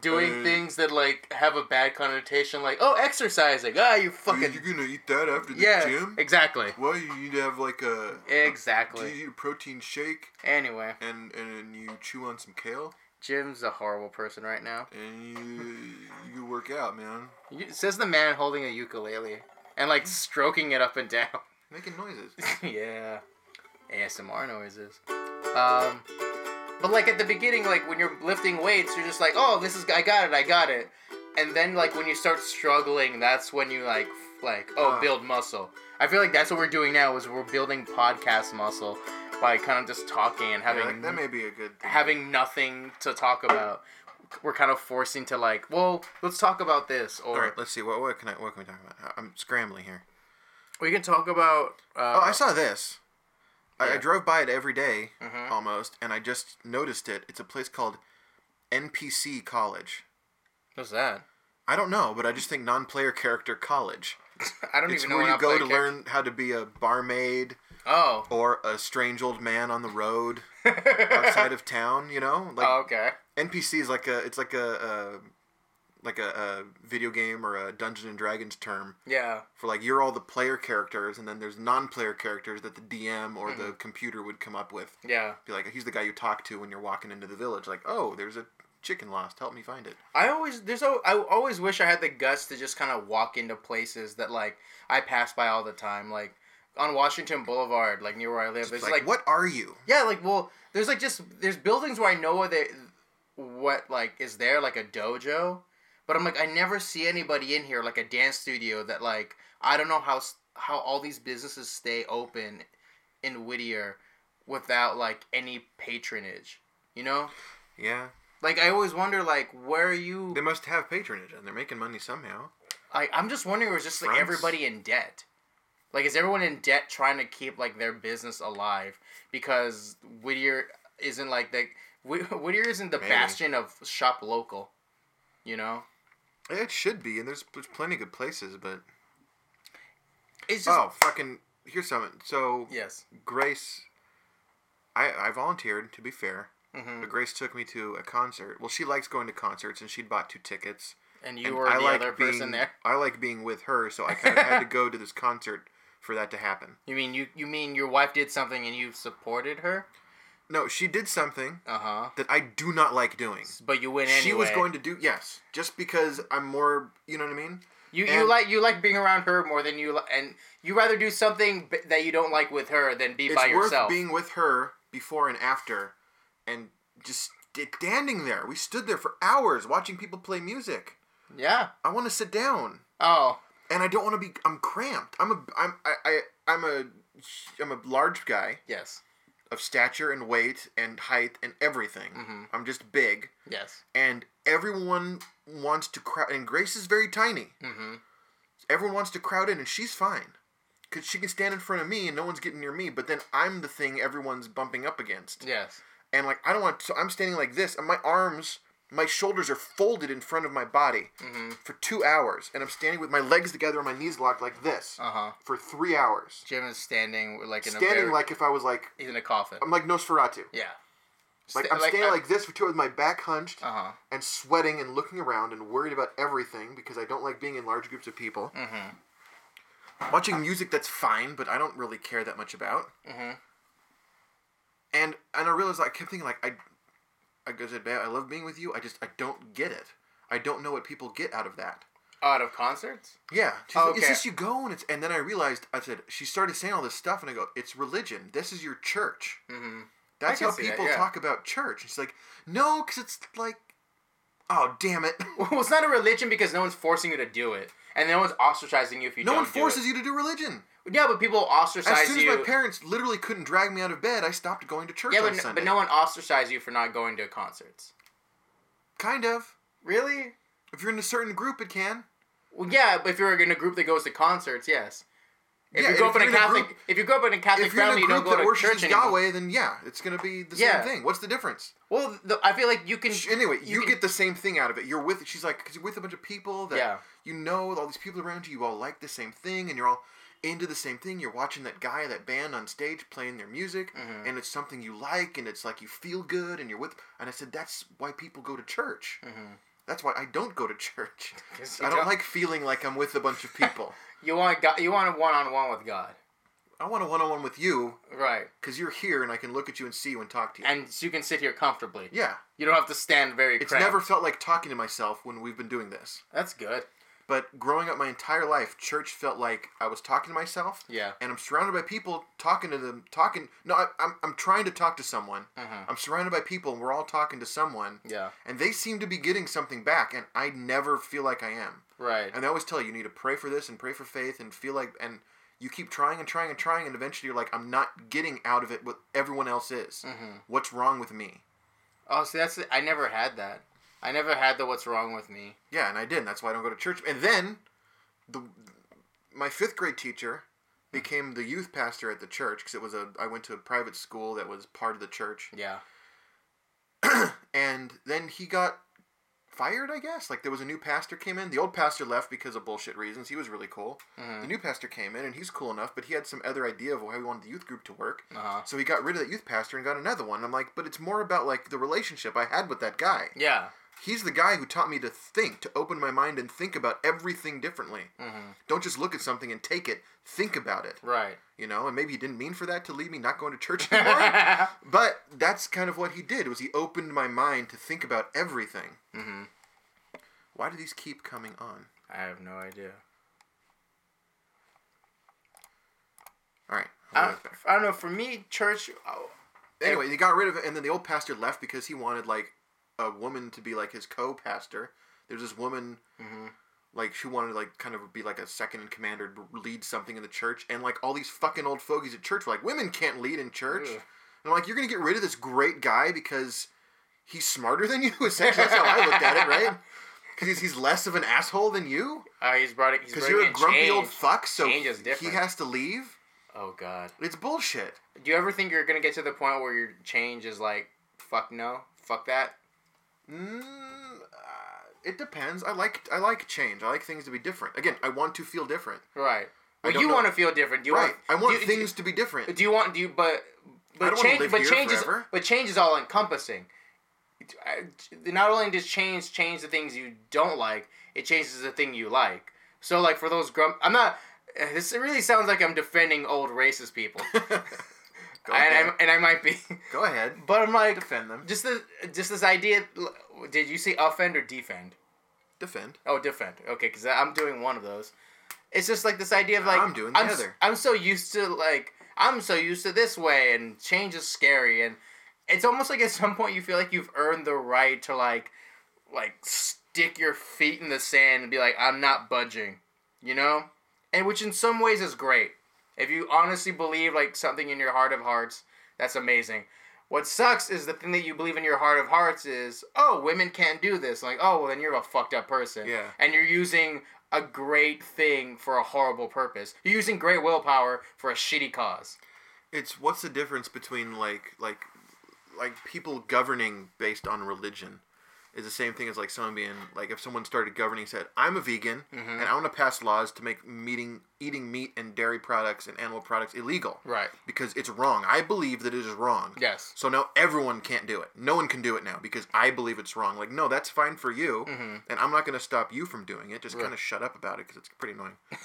Speaker 1: doing
Speaker 2: Uh,
Speaker 1: things that like have a bad connotation, like oh exercising. Ah, you fucking
Speaker 2: You're gonna eat that after the
Speaker 1: yeah,
Speaker 2: gym?
Speaker 1: exactly,
Speaker 2: Why you need to have like a Do
Speaker 1: exactly.
Speaker 2: you eat a protein shake
Speaker 1: Anyway,
Speaker 2: and and you chew on some kale
Speaker 1: Jim's a horrible person right now.
Speaker 2: and you you work out, man,
Speaker 1: You, says the man holding a ukulele and like stroking it up and down.
Speaker 2: making noises. [laughs]
Speaker 1: yeah, ASMR noises. Um, but like at the beginning, like when you're lifting weights, you're just like, oh, this is I got it, I got it. And then like when you start struggling, that's when you like like oh
Speaker 2: Uh.
Speaker 1: build muscle. I feel like that's what we're doing now is we're building podcast muscle by kind of just talking and
Speaker 2: Yeah,
Speaker 1: having
Speaker 2: like, that may be a good thing.
Speaker 1: having nothing to talk about. We're kind of forcing to like, well, let's talk about this, or
Speaker 2: All right, let's see. What what can I what can we talk about? I'm scrambling here.
Speaker 1: we can talk about. Uh,
Speaker 2: Oh, I saw this. I, I drove by it every day,
Speaker 1: Mhm.
Speaker 2: almost, and I just noticed it. It's a place called NPC College.
Speaker 1: What's that?
Speaker 2: I don't know, but I just think non-player character college. [laughs]
Speaker 1: I don't
Speaker 2: It's
Speaker 1: even know
Speaker 2: where you go to learn how to be a barmaid
Speaker 1: Oh.
Speaker 2: or a strange old man on the road [laughs] outside of town. You know, like
Speaker 1: oh, okay.
Speaker 2: NPC is like a it's like a, a like a, a video game or a Dungeons and Dragons term
Speaker 1: Yeah.
Speaker 2: for like you're all the player characters, and then there's non-player characters that the DM or
Speaker 1: Mm-hmm.
Speaker 2: the computer would come up with.
Speaker 1: Yeah.
Speaker 2: Be like, he's the guy you talk to when you're walking into the village. Like, oh, there's a chicken lost. Help me find it.
Speaker 1: I always there's a, I always wish I had the guts to just kind of walk into places that like I pass by all the time, like on Washington Boulevard, like near where I live.
Speaker 2: It's
Speaker 1: It's
Speaker 2: like,
Speaker 1: like,
Speaker 2: what are you?
Speaker 1: yeah, like well, there's like just there's buildings where I know what they what like is there like a dojo, but I'm like I never see anybody in here like a dance studio that like I don't know how how all these businesses stay open in Whittier without like any patronage, you know?
Speaker 2: Yeah,
Speaker 1: Like I always wonder, like where are you?
Speaker 2: they must have patronage, and they're making money somehow.
Speaker 1: I I'm just wondering, was just like
Speaker 2: Fronts?
Speaker 1: everybody in debt? Like, is everyone in debt trying to keep like their business alive because Whittier isn't like the [laughs] Whittier isn't the
Speaker 2: Maybe.
Speaker 1: bastion of shop local, you know?
Speaker 2: It should be, and there's there's plenty of good places, but
Speaker 1: It's just
Speaker 2: oh, fucking here's something. So
Speaker 1: yes.
Speaker 2: Grace, I I volunteered to be fair,
Speaker 1: hmm
Speaker 2: but Grace took me to a concert. Well, she likes going to concerts, and she'd bought two tickets.
Speaker 1: And you
Speaker 2: and
Speaker 1: were the other
Speaker 2: being,
Speaker 1: person there.
Speaker 2: I like being with her, so I kind of had to [laughs] go to this concert for that to happen.
Speaker 1: You mean you you mean your wife did something and you supported her?
Speaker 2: No, she did something
Speaker 1: Uh huh.
Speaker 2: that I do not like doing.
Speaker 1: But you went anyway.
Speaker 2: She was going to do yes, just because I'm more, you know what I mean?
Speaker 1: You you like you like being around her more than you li- and you rather do something b- that you don't like with her than be
Speaker 2: It's
Speaker 1: by
Speaker 2: worth
Speaker 1: yourself.
Speaker 2: being with her before and after, and just standing there. We stood there for hours watching people play music.
Speaker 1: Yeah.
Speaker 2: I want to sit down,
Speaker 1: Oh.
Speaker 2: and I don't want to be. I'm cramped. I'm a. I'm. I. I I'm a. I'm a large guy
Speaker 1: Yes.
Speaker 2: Of stature and weight and height and everything.
Speaker 1: Mhm.
Speaker 2: I'm just big,
Speaker 1: Yes.
Speaker 2: and everyone wants to crowd. And Grace is very tiny.
Speaker 1: Mm-hmm.
Speaker 2: Everyone wants to crowd in, and she's fine. Because she can stand in front of me and no one's getting near me, but then I'm the thing everyone's bumping up against.
Speaker 1: Yes.
Speaker 2: And, like, I don't want to. So I'm standing like this, and my arms, my shoulders are folded in front of my body
Speaker 1: Mm-hmm.
Speaker 2: for two hours. And I'm standing with my legs together and my knees locked like this
Speaker 1: Uh huh.
Speaker 2: for three hours.
Speaker 1: Jim is standing like in a
Speaker 2: Standing
Speaker 1: very,
Speaker 2: like if I was like.
Speaker 1: he's in a coffin.
Speaker 2: I'm like Nosferatu.
Speaker 1: yeah.
Speaker 2: Like,
Speaker 1: Sta-
Speaker 2: I'm standing
Speaker 1: I-
Speaker 2: like this for two with my back hunched
Speaker 1: Uh huh.
Speaker 2: and sweating and looking around and worried about everything because I don't like being in large groups of people.
Speaker 1: Mm-hmm.
Speaker 2: Watching music that's fine, but I don't really care that much about.
Speaker 1: Mm-hmm.
Speaker 2: And and I realized I kept thinking like I, I to bed. I love being with you. I just I don't get it. I don't know what people get out of that.
Speaker 1: Out of concerts.
Speaker 2: Yeah, she's like, it's just you go and it's and then I realized I said she started saying all this stuff and I go it's religion. This is your church.
Speaker 1: Mm-hmm.
Speaker 2: That's how
Speaker 1: see that,
Speaker 2: people
Speaker 1: yeah.
Speaker 2: talk about church. She's like no, because it's like, oh damn it. [laughs]
Speaker 1: Well, it's not a religion because no one's forcing you to do it, and no one's ostracizing you if you
Speaker 2: no one forces you to do religion.
Speaker 1: Yeah, but people ostracize you.
Speaker 2: As soon as
Speaker 1: you.
Speaker 2: my parents literally couldn't drag me out of bed, I stopped going to church
Speaker 1: yeah, but, n-
Speaker 2: Sunday.
Speaker 1: but no one ostracizes you for not going to concerts.
Speaker 2: kind of.
Speaker 1: Really?
Speaker 2: If you're in a certain group, it can.
Speaker 1: Well, yeah, but if you're in a group that goes to concerts, yes. If
Speaker 2: Yeah,
Speaker 1: you grow up in a
Speaker 2: you're in a
Speaker 1: Catholic,
Speaker 2: group-
Speaker 1: if you grow up in a Catholic
Speaker 2: if you're in
Speaker 1: family,
Speaker 2: a
Speaker 1: you don't go
Speaker 2: that
Speaker 1: to church anymore.
Speaker 2: Yahweh, then yeah, it's gonna be the
Speaker 1: Yeah.
Speaker 2: same thing. What's the difference?
Speaker 1: Well, the, I feel like you can.
Speaker 2: Sh- Anyway, you,
Speaker 1: can-
Speaker 2: get the same thing out of it. You're with. She's like, because you're with a bunch of people that
Speaker 1: Yeah.
Speaker 2: you know, all these people around you. You all like the same thing, and you're all into the same thing. You're watching that guy, that band on stage playing their music,
Speaker 1: Mhm.
Speaker 2: and it's something you like, and it's like you feel good, and you're with. And I said, that's why people go to church.
Speaker 1: Mhm.
Speaker 2: That's why I don't go to church. [laughs] I don't like feeling like I'm with a bunch of people. [laughs]
Speaker 1: You want God, you want a one on one with God,
Speaker 2: I want a one-on-one with you
Speaker 1: right?
Speaker 2: because you're here, and I can look at you and see you and talk to you.
Speaker 1: And so you can sit here comfortably.
Speaker 2: yeah,
Speaker 1: You don't have to stand very.
Speaker 2: it's
Speaker 1: cramped.
Speaker 2: never felt like talking to myself when we've been doing this.
Speaker 1: That's good.
Speaker 2: But growing up my entire life, church felt like I was talking to myself,
Speaker 1: Yeah.
Speaker 2: and I'm surrounded by people talking to them, talking. No, I, I'm I'm trying to talk to someone.
Speaker 1: Mhm.
Speaker 2: I'm surrounded by people, and we're all talking to someone,
Speaker 1: Yeah.
Speaker 2: and they seem to be getting something back, and I never feel like I am.
Speaker 1: Right.
Speaker 2: And they always tell you you need to pray for this and pray for faith and feel like and you keep trying and trying and trying and eventually you're like I'm not getting out of it what everyone else is.
Speaker 1: Mhm.
Speaker 2: What's wrong with me?
Speaker 1: Oh, see, that's I never had that. I never had the "What's wrong with me."
Speaker 2: Yeah, and I didn't. that's why I don't go to church. And then the my 5th grade teacher became the youth pastor at the church because it was a I went to a private school that was part of the church.
Speaker 1: Yeah. [clears throat]
Speaker 2: and then he got fired, I guess. Like there was a new pastor came in. The old pastor left because of bullshit reasons. He was really cool.
Speaker 1: Mhm.
Speaker 2: The new pastor came in and he's cool enough, but he had some other idea of how he wanted the youth group to work.
Speaker 1: Uh huh.
Speaker 2: So he got rid of that youth pastor and got another one. I'm like, but it's more about like the relationship I had with that guy.
Speaker 1: Yeah.
Speaker 2: He's the guy who taught me to think, to open my mind and think about everything differently.
Speaker 1: Mhm.
Speaker 2: Don't just look at something and take it. Think about it.
Speaker 1: Right.
Speaker 2: You know, and maybe he didn't mean for that to leave me not going to church [laughs] anymore. but that's kind of what he did. Was he opened my mind to think about everything.
Speaker 1: hmm
Speaker 2: Why do these keep coming on?
Speaker 1: I have no idea.
Speaker 2: All right.
Speaker 1: I,
Speaker 2: I'll go back.
Speaker 1: I don't know. For me, church. Oh,
Speaker 2: Anyway, he got rid of it, and then the old pastor left because he wanted like a woman to be like his co-pastor. There's this woman,
Speaker 1: Mhm.
Speaker 2: like she wanted to like kind of be like a second in command or lead something in the church, and like all these fucking old fogies at church were like, women can't lead in church.
Speaker 1: Ugh.
Speaker 2: And I'm like, you're gonna get rid of this great guy because he's smarter than you. [laughs] Essentially, that's how I looked at it, right? [laughs] Because he's, he's less of an asshole than you.
Speaker 1: Uh, he's brought it.
Speaker 2: Because you're a grumpy old fuck, so he has to leave.
Speaker 1: Oh God.
Speaker 2: It's bullshit.
Speaker 1: Do you ever think you're gonna get to the point where your change is like, fuck no, fuck that?
Speaker 2: Mm, uh, it depends. I like I like change. I like things to be different. Again, I want to feel different.
Speaker 1: Right. Well, you
Speaker 2: know-
Speaker 1: want to feel different. Do you
Speaker 2: right. I want
Speaker 1: do,
Speaker 2: things to be different.
Speaker 1: Do you want? Do you? But but change. But change is. But change is all encompassing. Not only does change change the things you don't like, it changes the thing you like. So like for those grump, I'm not. This really sounds like I'm defending old racist people, [laughs] [laughs]
Speaker 2: Go
Speaker 1: and,
Speaker 2: ahead.
Speaker 1: I, and I might be. [laughs]
Speaker 2: Go ahead.
Speaker 1: But I'm like,
Speaker 2: Defend them.
Speaker 1: just the just this idea. Did you say offend or defend?
Speaker 2: Defend.
Speaker 1: Oh, defend. Okay, because I'm doing one of those. It's just like this idea of like
Speaker 2: I'm doing the
Speaker 1: s-
Speaker 2: other.
Speaker 1: I'm so used to like I'm so used to this way, and change is scary, and it's almost like at some point you feel like you've earned the right to like like stick your feet in the sand and be like I'm not budging, you know? And which in some ways is great. If you honestly believe like something in your heart of hearts, that's amazing. What sucks is the thing that you believe in your heart of hearts is, oh, women can't do this. Like, oh, well, then you're a fucked up person.
Speaker 2: Yeah.
Speaker 1: And you're using a great thing for a horrible purpose. You're using great willpower for a shitty cause.
Speaker 2: It's what's the difference between like like like people governing based on religion is the same thing as like someone being like if someone started governing said I'm a vegan
Speaker 1: Mm-hmm.
Speaker 2: and I want to pass laws to make meeting eating meat and dairy products and animal products illegal
Speaker 1: Right.
Speaker 2: because it's wrong. I believe that it is wrong.
Speaker 1: Yes.
Speaker 2: So now everyone can't do it. No one can do it now because I believe it's wrong. Like no, that's fine for you, and I'm not going to stop you from doing it. Just kind of shut up about it because it's pretty annoying. [laughs]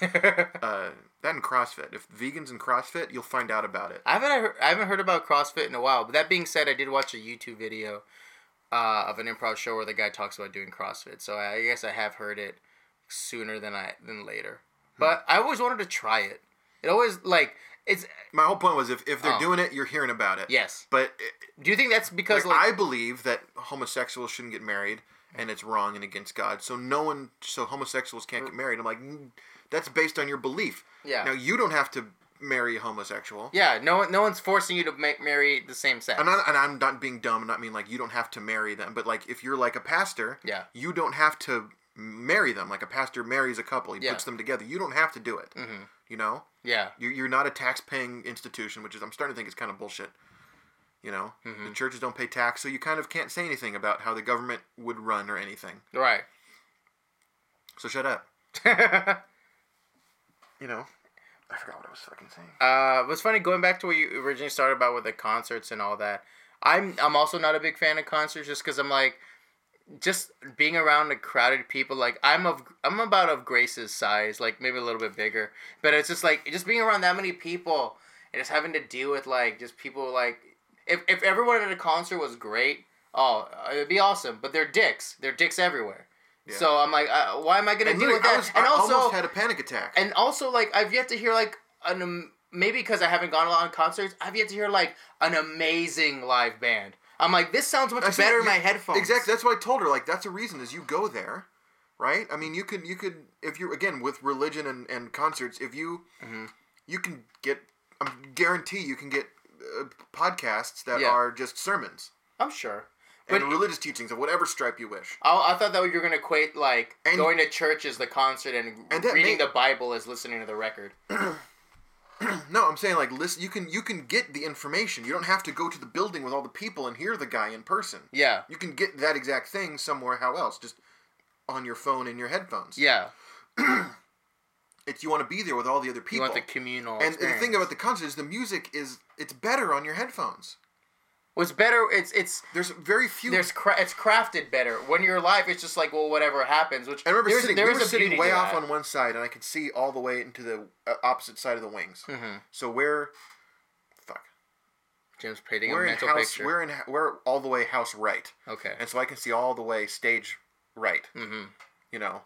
Speaker 2: uh, that and CrossFit. If vegans in CrossFit, you'll find out about it.
Speaker 1: I haven't I haven't heard about CrossFit in a while. But that being said, I did watch a YouTube video uh, of an improv show where the guy talks about doing CrossFit. So I guess I have heard it sooner than I than later. But I always wanted to try it. It always like it's
Speaker 2: My whole point was if, if they're
Speaker 1: Oh.
Speaker 2: doing it, you're hearing about it.
Speaker 1: yes.
Speaker 2: But it,
Speaker 1: Do you think that's because
Speaker 2: like,
Speaker 1: like,
Speaker 2: I believe that homosexuals shouldn't get married, and it's wrong and against God. So no one, so homosexuals can't get married. I'm like, "Mm, that's based on your belief.
Speaker 1: Yeah.
Speaker 2: Now you don't have to marry a homosexual.
Speaker 1: yeah, no one no one's forcing you to make marry the same sex.
Speaker 2: And, I, and I'm not being dumb. and not mean like you don't have to marry them, but like if you're like a pastor,
Speaker 1: Yeah.
Speaker 2: you don't have to marry them. Like a pastor marries a couple, he
Speaker 1: Yeah.
Speaker 2: puts them together. You don't have to do it.
Speaker 1: Mhm.
Speaker 2: You know,
Speaker 1: yeah.
Speaker 2: you're, you're not a tax-paying institution, which is I'm starting to think is kind of bullshit. You know,
Speaker 1: Mm-hmm.
Speaker 2: the churches don't pay tax, so you kind of can't say anything about how the government would run or anything.
Speaker 1: Right.
Speaker 2: So shut up. [laughs] You know, I forgot what I was fucking saying.
Speaker 1: Uh, it was funny going back to what you originally started about with the concerts and all that. I'm I'm also not a big fan of concerts just because I'm like, just being around a crowded people. Like I'm of I'm about of Grace's size, like maybe a little bit bigger. But it's just like just being around that many people and just having to deal with like just people like if if everyone at a concert was great, oh it'd be awesome. But they're dicks. They're dicks everywhere.
Speaker 2: Yeah.
Speaker 1: So I'm like, uh, why am I gonna
Speaker 2: And
Speaker 1: deal with that?
Speaker 2: I, was,
Speaker 1: and
Speaker 2: I
Speaker 1: also,
Speaker 2: almost had a panic attack.
Speaker 1: and also, like, I've yet to hear like an um, maybe because I haven't gone a lot on concerts. I've yet to hear like an amazing live band. I'm like, this sounds much better in my headphones.
Speaker 2: Exactly. That's what I told her. Like that's a reason is you go there, right? I mean, you could you could if you again with religion and, and concerts, if you
Speaker 1: Mhm.
Speaker 2: you can get, I guarantee you can get uh, podcasts that
Speaker 1: Yeah.
Speaker 2: are just sermons
Speaker 1: I'm sure.
Speaker 2: And
Speaker 1: But
Speaker 2: religious teachings of whatever stripe you wish.
Speaker 1: I, I thought that you were gonna equate like
Speaker 2: And-
Speaker 1: going to church as the concert and,
Speaker 2: And
Speaker 1: reading
Speaker 2: may-
Speaker 1: the Bible as listening to the record. [clears throat]
Speaker 2: No, I'm saying like listen. You can you can get the information. You don't have to go to the building with all the people and hear the guy in person.
Speaker 1: Yeah,
Speaker 2: You can get that exact thing somewhere. How else? Just on your phone and your headphones.
Speaker 1: yeah. [clears throat]
Speaker 2: It's you want to be there with all the other people.
Speaker 1: You want the communal.
Speaker 2: and the thing about the concert is the music is it's better on your headphones.
Speaker 1: What's better? It's it's
Speaker 2: There's very few.
Speaker 1: there's cra- it's crafted better. When you're live, it's just like well, whatever happens. Which
Speaker 2: I remember
Speaker 1: there's,
Speaker 2: sitting.
Speaker 1: there
Speaker 2: we
Speaker 1: a
Speaker 2: sitting way off
Speaker 1: that.
Speaker 2: on one side, and I could see all the way into the uh, opposite side of the wings.
Speaker 1: Mhm.
Speaker 2: So we're, fuck,
Speaker 1: Jim's painting a
Speaker 2: we're in
Speaker 1: mental
Speaker 2: house.
Speaker 1: picture.
Speaker 2: We're in. We're all the way house right,
Speaker 1: okay.
Speaker 2: and so I can see all the way stage right.
Speaker 1: Mm-hmm.
Speaker 2: You know,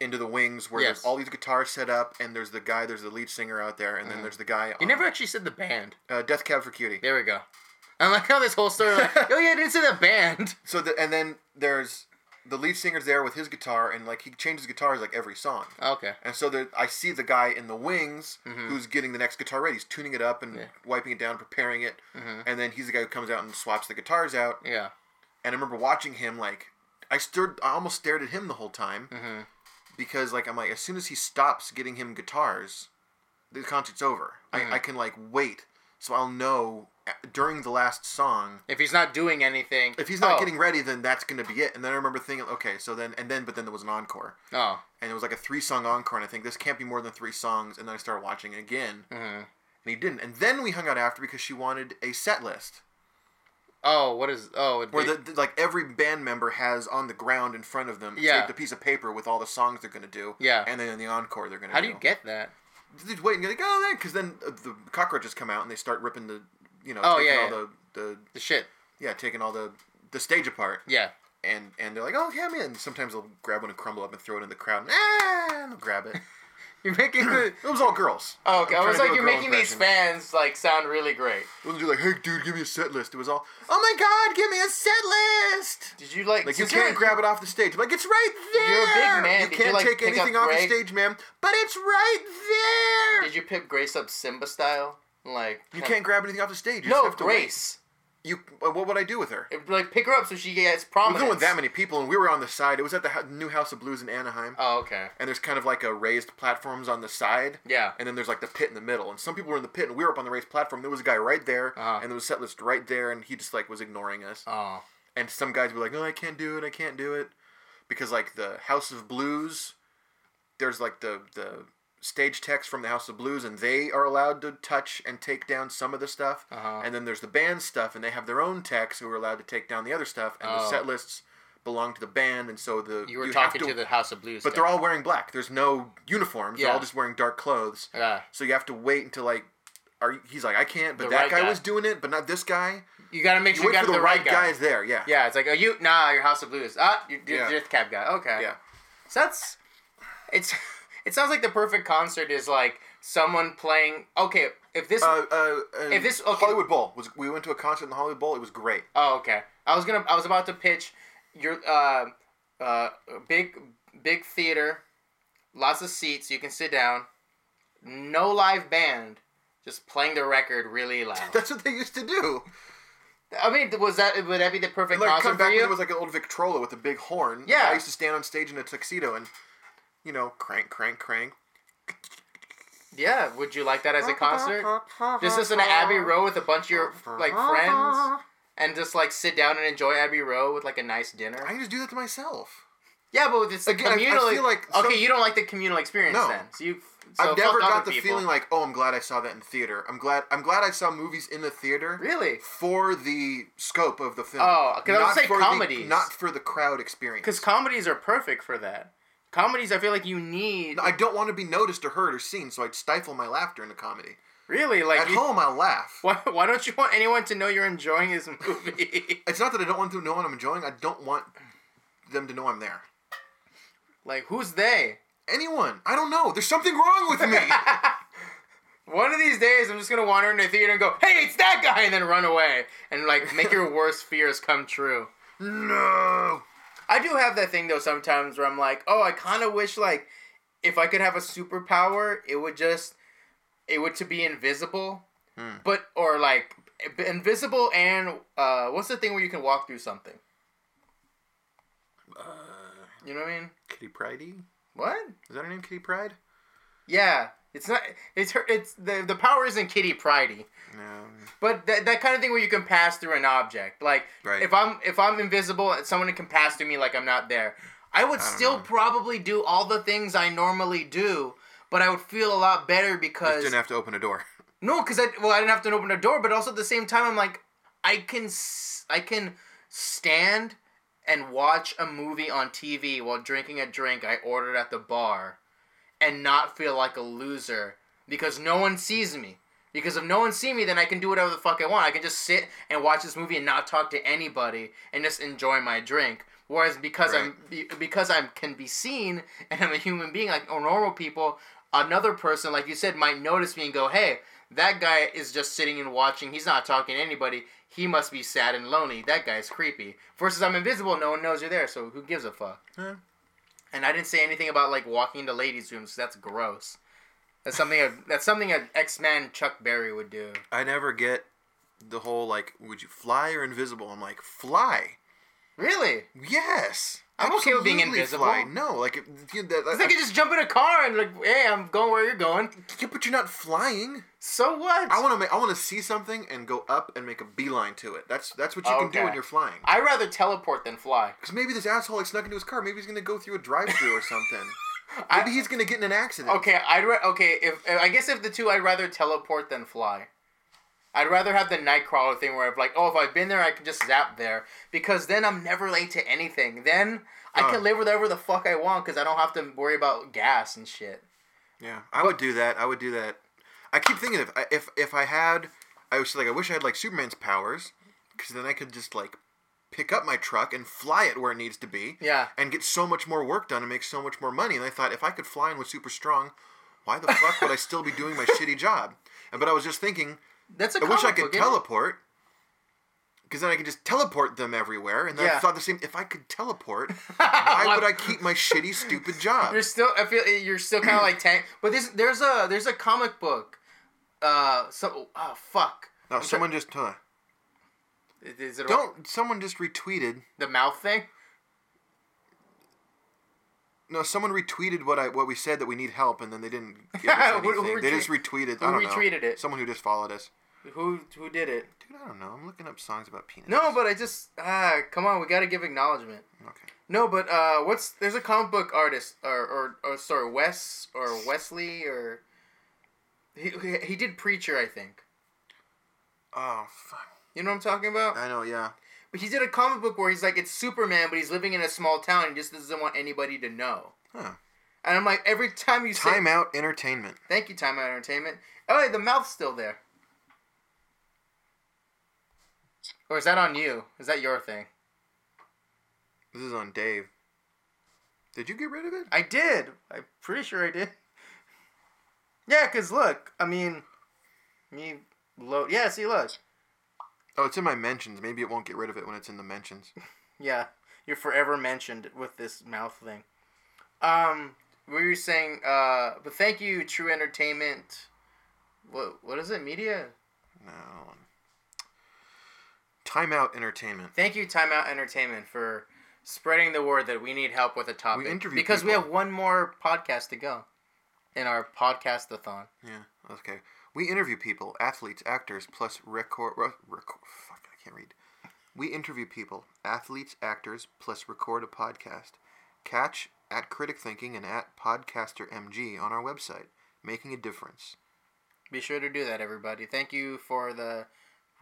Speaker 2: into the wings where
Speaker 1: Yes.
Speaker 2: there's all these guitars set up, and there's the guy. There's the lead singer out there, and then there's the guy.
Speaker 1: You
Speaker 2: on,
Speaker 1: never actually said the band.
Speaker 2: uh, Death Cab for Cutie.
Speaker 1: There we go. I like how this whole story. Like, [laughs] oh yeah, I didn't say the band.
Speaker 2: So the, and then there's the lead singer's there with his guitar, and like he changes guitars like every song.
Speaker 1: Okay.
Speaker 2: And so there, I see the guy in the wings who's getting the next guitar ready. He's tuning it up and
Speaker 1: Mm-hmm. Yeah.
Speaker 2: wiping it down, preparing it.
Speaker 1: Mhm.
Speaker 2: And then he's the guy who comes out and swaps the guitars out.
Speaker 1: Yeah.
Speaker 2: And I remember watching him like I stood, I almost stared at him the whole time
Speaker 1: Mm-hmm.
Speaker 2: because like I'm like as soon as he stops getting him guitars, the concert's over. I, I can like wait, so I'll know a- during the last song
Speaker 1: If he's not doing anything,
Speaker 2: if he's not
Speaker 1: oh,
Speaker 2: getting ready, then that's gonna be it. And then I remember thinking, okay, so then and then but then there was an encore.
Speaker 1: Oh.
Speaker 2: and it was like a three song encore and i think this can't be more than three songs and then i started watching it again
Speaker 1: hmm
Speaker 2: and he didn't and then we hung out after because she wanted a set list
Speaker 1: Oh, what is? Oh, it-
Speaker 2: where the, the- like every band member has on the ground in front of them
Speaker 1: Yeah.
Speaker 2: a piece of paper with all the songs they're gonna do
Speaker 1: Yeah.
Speaker 2: and then in the encore they're gonna
Speaker 1: How
Speaker 2: do
Speaker 1: do you get that?
Speaker 2: just wait and you're like oh then because then uh, the cockroaches come out and they start ripping the you know
Speaker 1: Oh,
Speaker 2: taking
Speaker 1: yeah,
Speaker 2: all
Speaker 1: yeah.
Speaker 2: the the
Speaker 1: The shit.
Speaker 2: yeah taking all the the stage apart
Speaker 1: Yeah.
Speaker 2: and and they're like oh yeah man sometimes they'll grab one and crumble up and throw it in the crowd and, ah, they'll grab it [laughs]
Speaker 1: You're making [clears throat] the.
Speaker 2: It was all girls.
Speaker 1: Oh, okay.
Speaker 2: I'm
Speaker 1: was like,
Speaker 2: to do a
Speaker 1: you're making these fans like sound really great.
Speaker 2: It wasn't like, hey, dude, give me a set list. It was all, oh my god, give me a set list.
Speaker 1: Did you like?
Speaker 2: Like you can't grab it off the stage. I'm like it's right there.
Speaker 1: You're a big man.
Speaker 2: You
Speaker 1: Did
Speaker 2: can't
Speaker 1: like,
Speaker 2: take anything off the stage, ma'am. But it's right there.
Speaker 1: Did you pick Grace up Simba style? Like
Speaker 2: You can't grab anything off the stage. You
Speaker 1: No,
Speaker 2: just have to wait.
Speaker 1: Grace.
Speaker 2: You. uh, What would I do with her?
Speaker 1: Like pick her up so she gets
Speaker 2: We're
Speaker 1: prominence.
Speaker 2: with that many people, and we were on the side. It was at the new House of Blues in Anaheim,
Speaker 1: Oh, okay.
Speaker 2: and there's kind of like a raised platforms on the side.
Speaker 1: Yeah.
Speaker 2: And then there's like the pit in the middle, and some people were in the pit, and we were up on the raised platform. There was a guy right there,
Speaker 1: Uh-huh.
Speaker 2: and there was a set list right there, and he just like was ignoring us.
Speaker 1: Oh.
Speaker 2: And some guys were like, "No, I can't do it. I can't do it," because like the House of Blues, there's like the the stage techs from the House of Blues, and they are allowed to touch and take down some of the stuff.
Speaker 1: Uh-huh.
Speaker 2: And then there's the band stuff, and they have their own techs who are allowed to take down the other stuff. And the
Speaker 1: Oh.
Speaker 2: set lists belong to the band, and so the
Speaker 1: You were
Speaker 2: have
Speaker 1: talking to, the House of Blues.
Speaker 2: But
Speaker 1: guy.
Speaker 2: they're all wearing black. There's no uniforms. They're all just wearing dark clothes.
Speaker 1: Yeah.
Speaker 2: So you have to wait until like. Are he's like I can't, but
Speaker 1: The
Speaker 2: that
Speaker 1: right
Speaker 2: guy,
Speaker 1: guy.
Speaker 2: was doing it, but not this guy.
Speaker 1: You gotta make sure you
Speaker 2: wait
Speaker 1: got the,
Speaker 2: the,
Speaker 1: right,
Speaker 2: right
Speaker 1: guy.
Speaker 2: guys there. Yeah.
Speaker 1: Yeah, it's like, are you? Nah, you're House of Blues. Ah, you're, you're
Speaker 2: Yeah.
Speaker 1: just cab guy. Okay.
Speaker 2: Yeah.
Speaker 1: So that's. It's. It sounds like the perfect concert is like someone playing. Okay, if this.
Speaker 2: Uh, uh, uh,
Speaker 1: If this- okay.
Speaker 2: Hollywood Bowl was we went to a concert in the Hollywood Bowl. It was great.
Speaker 1: Oh, okay. I was gonna. I was about to pitch your uh, uh, big big theater, lots of seats. You can sit down. No live band, just playing the record really loud. [laughs]
Speaker 2: That's what they used to do.
Speaker 1: I mean, was that would that be the perfect
Speaker 2: Like
Speaker 1: concert
Speaker 2: come
Speaker 1: for
Speaker 2: back when
Speaker 1: you?
Speaker 2: it was like an old Victrola with a big horn.
Speaker 1: Yeah.
Speaker 2: I used to stand on stage in a tuxedo and, you know, crank, crank, crank.
Speaker 1: yeah. Would you like that as a concert? Just listen to Abbey Road with a bunch of your like friends, and just like sit down and enjoy Abbey Road with like a nice dinner.
Speaker 2: I can just do that to myself.
Speaker 1: Yeah, but it's
Speaker 2: Again, I- I
Speaker 1: communal.
Speaker 2: feel like
Speaker 1: okay,
Speaker 2: some-
Speaker 1: you don't like the communal experience
Speaker 2: No.
Speaker 1: then. So you. So
Speaker 2: I've never got the
Speaker 1: people.
Speaker 2: feeling like, oh, I'm glad I saw that in theater. I'm glad. I'm glad I saw movies in the theater.
Speaker 1: Really?
Speaker 2: For the scope of the film.
Speaker 1: Oh, because I
Speaker 2: Not
Speaker 1: saying
Speaker 2: for the- not for the crowd experience.
Speaker 1: Because comedies are perfect for that. Comedies, I feel like you need.
Speaker 2: I don't want to be noticed or heard or seen, so I'd stifle my laughter in a comedy.
Speaker 1: really, like
Speaker 2: At
Speaker 1: you,
Speaker 2: home, I'll laugh.
Speaker 1: Why, [laughs] why don't you want anyone to know you're enjoying this movie? [laughs]
Speaker 2: It's not that I don't want them to know what I'm enjoying. I don't want them to know I'm there.
Speaker 1: like, who's they?
Speaker 2: Anyone. I don't know. There's something wrong with me. [laughs]
Speaker 1: One of these days, I'm just gonna wander into the theater and go, "Hey, it's that guy," and then run away and like make your worst fears come true.
Speaker 2: no.
Speaker 1: I do have that thing though sometimes where I'm like, oh, I kind of wish like if I could have a superpower, it would just it would to be invisible,
Speaker 2: Hmm.
Speaker 1: but or like invisible and uh, what's the thing where you can walk through something?
Speaker 2: Uh,
Speaker 1: You know what I mean?
Speaker 2: Kitty Pridey?
Speaker 1: What?
Speaker 2: Is that her name, Kitty Pryde?
Speaker 1: Yeah, it's not. It's her. It's the the power isn't Kitty Pridey,
Speaker 2: No.
Speaker 1: but that, that kind of thing where you can pass through an object. Like
Speaker 2: Right.
Speaker 1: if I'm if I'm invisible, and someone can pass through me like I'm not there. I would
Speaker 2: don't
Speaker 1: still
Speaker 2: know.
Speaker 1: probably do all the things I normally do, but I would feel a lot better
Speaker 2: because
Speaker 1: because
Speaker 2: didn't have to open a door. [laughs]
Speaker 1: no, because I well I didn't have to open a door, but also at the same time I'm like I can I can stand and watch a movie on TV while drinking a drink I ordered at the bar and not feel like a loser because no one sees me. Because if no one sees me, then I can do whatever the fuck I want. I can just sit and watch this movie and not talk to anybody and just enjoy my drink. Whereas because I'm because I'm can be seen and I'm a human being like normal people, another person like you said might notice me and go, "Hey, that guy is just sitting and watching. He's not talking to anybody. He must be sad and lonely. That guy's creepy." Versus I'm invisible. No one knows you're there. So who gives a fuck?
Speaker 2: Huh.
Speaker 1: And I didn't say anything about like walking into ladies' rooms. That's gross. That's something. A, that's something an X Man Chuck Berry would do.
Speaker 2: I never get the whole, like, would you fly or invisible? I'm like, fly.
Speaker 1: Really?
Speaker 2: Yes.
Speaker 1: I'm okay with being invisible.
Speaker 2: Fly. No, like, if, you, that,
Speaker 1: Cause I could just jump in a car and like, hey, I'm going where you're going.
Speaker 2: Yeah, but you're not flying.
Speaker 1: So what?
Speaker 2: I want to make. I want to see something and go up and make a beeline to it. That's that's what you can do when you're flying.
Speaker 1: I rather teleport than fly.
Speaker 2: Because maybe this asshole like snuck into his car. Maybe he's gonna go through a drive-through or something. [laughs]
Speaker 1: I-
Speaker 2: Maybe he's gonna get in an accident.
Speaker 1: Okay, I'd ra- okay. If I guess if the two, I'd rather teleport than fly. I'd rather have the Nightcrawler thing where I'm like, oh, if I've been there, I can just zap there because then I'm never late to anything. Then I
Speaker 2: Uh.
Speaker 1: can live wherever the fuck I want because I don't have to worry about gas and shit.
Speaker 2: Yeah, I would do that. I would do that. I keep thinking if I- if if I had, I was like, I wish I had like Superman's powers, because then I could just like pick up my truck and fly it where it needs to be.
Speaker 1: Yeah.
Speaker 2: And get so much more work done and make so much more money. And I thought if I could fly and was super strong, why the fuck would I still be doing my [laughs] shitty job? And but I was just thinking,
Speaker 1: That's a
Speaker 2: I wish I could teleport. Because then I could just teleport them everywhere, and then
Speaker 1: Yeah.
Speaker 2: I thought the same. If I could teleport, [laughs] why would I keep my [laughs] shitty, stupid job?
Speaker 1: You're still. I feel you're still kind of like tank. But this, there's a there's a comic book. Uh, so oh fuck.
Speaker 2: No,
Speaker 1: I'm
Speaker 2: someone just uh,
Speaker 1: Is, is it
Speaker 2: don't. Someone just retweeted.
Speaker 1: the mouth thing?
Speaker 2: No, someone retweeted what I what we said that we need help, and then they didn't [laughs] give us
Speaker 1: Who- who
Speaker 2: anything. they
Speaker 1: retweet-
Speaker 2: just retweeted.
Speaker 1: who
Speaker 2: I don't know.
Speaker 1: retweeted it?
Speaker 2: Someone who just followed us.
Speaker 1: Who who did it?
Speaker 2: Dude, I don't know. I'm looking up songs about penis.
Speaker 1: No, but I just ah come on, we gotta give acknowledgement.
Speaker 2: Okay.
Speaker 1: No, but uh, what's there's a comic book artist or or, or sorry Wes or Wesley or he he did Preacher I think.
Speaker 2: Oh fuck.
Speaker 1: You know what I'm talking about?
Speaker 2: I know. Yeah.
Speaker 1: He did a comic book where he's like it's Superman, but he's living in a small town and just doesn't want anybody to know.
Speaker 2: Huh.
Speaker 1: And I'm like every time you say
Speaker 2: Time Out Entertainment.
Speaker 1: thank you, Time Out Entertainment. Oh, wait, the mouth's still there. Or is that on you? Is that your thing?
Speaker 2: This is on Dave. Did you get rid of it?
Speaker 1: I did. I'm pretty sure I did. [laughs] Yeah, cause look, I mean, me load. Yeah, see, look.
Speaker 2: Oh, it's in my mentions. Maybe it won't get rid of it when it's in the mentions. [laughs]
Speaker 1: Yeah, you're forever mentioned with this mouth thing. Um, we were saying, uh, but thank you, True Entertainment. What what is it? Media.
Speaker 2: No. Timeout Entertainment.
Speaker 1: Thank you, Timeout Entertainment, for spreading the word that we need help with a topic.
Speaker 2: interview
Speaker 1: because we have one more podcast to go in our podcast-a-thon.
Speaker 2: Yeah. Okay. We interview people, athletes, actors, plus record. Re- record fuck, I can't read. We interview people, athletes, actors, plus record a podcast. Catch at Critic Thinking and at Podcaster MG on our website, making a difference.
Speaker 1: Be sure to do that, everybody. Thank you for the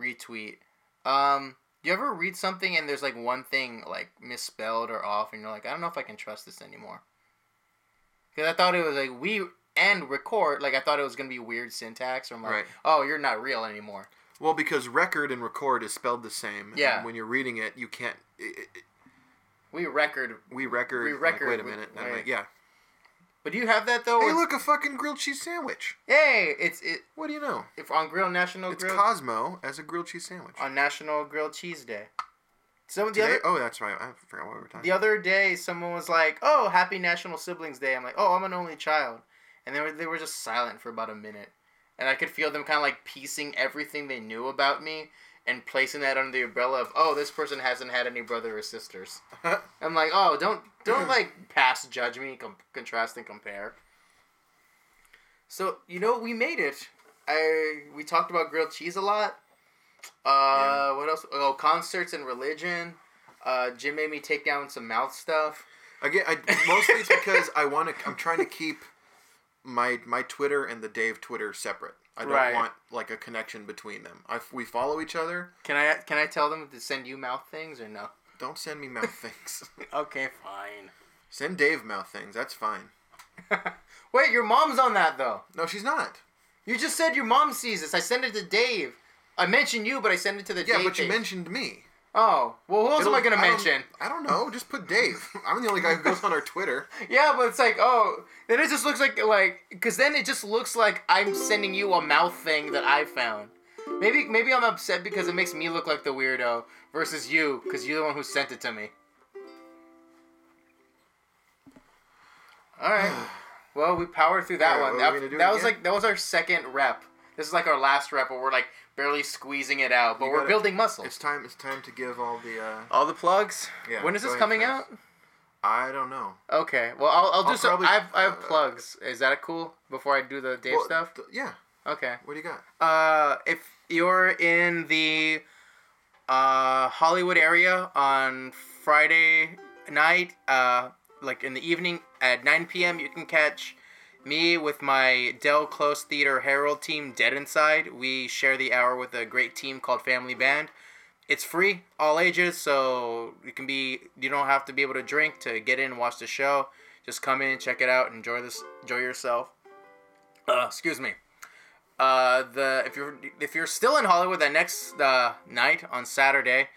Speaker 1: retweet. Um, you ever read something and there's like one thing like misspelled or off, and you're like, I don't know if I can trust this anymore. Because I thought it was like we and record, like I thought it was gonna be weird syntax. Or I'm like,
Speaker 2: Right.
Speaker 1: oh, you're not real anymore.
Speaker 2: Well, because record and record is spelled the same. and
Speaker 1: Yeah.
Speaker 2: when you're reading it, you can't. It, it,
Speaker 1: We record,
Speaker 2: we record.
Speaker 1: We
Speaker 2: like,
Speaker 1: record
Speaker 2: wait a minute. I'm
Speaker 1: right.
Speaker 2: like, yeah.
Speaker 1: but do you have that though?
Speaker 2: Hey, look, a fucking grilled cheese sandwich.
Speaker 1: Hey, it's it
Speaker 2: What do you know?
Speaker 1: if on Grill National
Speaker 2: It's
Speaker 1: Grill
Speaker 2: Cosmo as a grilled cheese sandwich.
Speaker 1: on National Grilled Cheese Day. So the
Speaker 2: Today?
Speaker 1: other
Speaker 2: Oh, that's right. I forgot what we were talking.
Speaker 1: the other day, someone was like, "Oh, Happy National Siblings Day." I'm like, "Oh, I'm an only child," and they were they were just silent for about a minute, and I could feel them kind of like piecing everything they knew about me and placing that under the umbrella of, "Oh, this person hasn't had any brother or sisters." [laughs] I'm like, "Oh, don't don't like pass judge me, com- contrast and compare." So you know, we made it. I we talked about grilled cheese a lot. Uh, what else? Oh, concerts and religion. Uh, Jim made me take down some mouth stuff.
Speaker 2: Again, I, mostly it's because I want to. I'm trying to keep my my Twitter and the Dave Twitter separate. I don't
Speaker 1: Right.
Speaker 2: want like a connection between them. I, we follow each other.
Speaker 1: Can I can I tell them to send you mouth things or no?
Speaker 2: Don't send me mouth things. [laughs]
Speaker 1: Okay, fine.
Speaker 2: Send Dave mouth things. That's fine. [laughs]
Speaker 1: Wait, your mom's on that though.
Speaker 2: No, she's not.
Speaker 1: You just said your mom sees this. I sent it to Dave. I mentioned you, but I sent it to the
Speaker 2: Yeah,
Speaker 1: Dave
Speaker 2: but you mentioned me.
Speaker 1: Oh, well, who else am I
Speaker 2: It'll-
Speaker 1: gonna
Speaker 2: don't-
Speaker 1: mention?
Speaker 2: I don't know. Just put Dave. [laughs] I'm the only guy who goes on our Twitter. [laughs]
Speaker 1: Yeah, but it's like, oh, then it just looks like like because then it just looks like I'm sending you a mouth thing that I found. Maybe maybe I'm upset because it makes me look like the weirdo versus you because you're the one who sent it to me. All right. [sighs] Well, we powered through that one. That,
Speaker 2: are we gonna do
Speaker 1: that was
Speaker 2: again?
Speaker 1: like that was our second rep. This is like our last rep, where we're like barely squeezing it out, but
Speaker 2: You
Speaker 1: we're
Speaker 2: gotta-
Speaker 1: building muscle.
Speaker 2: It's time. It's time to give all the. uh
Speaker 1: All the plugs.
Speaker 2: Yeah,
Speaker 1: when is this coming out?
Speaker 2: I don't know.
Speaker 1: Okay. Well, I'll, I'll do
Speaker 2: I'll
Speaker 1: some.
Speaker 2: probably-
Speaker 1: I have, I have
Speaker 2: uh,
Speaker 1: plugs. Is that cool? Before I do the Dave
Speaker 2: Well,
Speaker 1: stuff.
Speaker 2: th- yeah.
Speaker 1: Okay.
Speaker 2: What do you got?
Speaker 1: Uh, if you're in the uh, Hollywood area on Friday night, uh, like in the evening at 9 p.m., you can catch me with my Del Close Theater Herald team, Dead Inside. We share the hour with a great team called Family Band. It's free, all ages, so you can be. You don't have to be able to drink to get in and watch the show. Just come in, check it out, enjoy this, enjoy yourself. Uh, excuse me uh, the if you're if you're still in Hollywood that next uh, night on Saturday,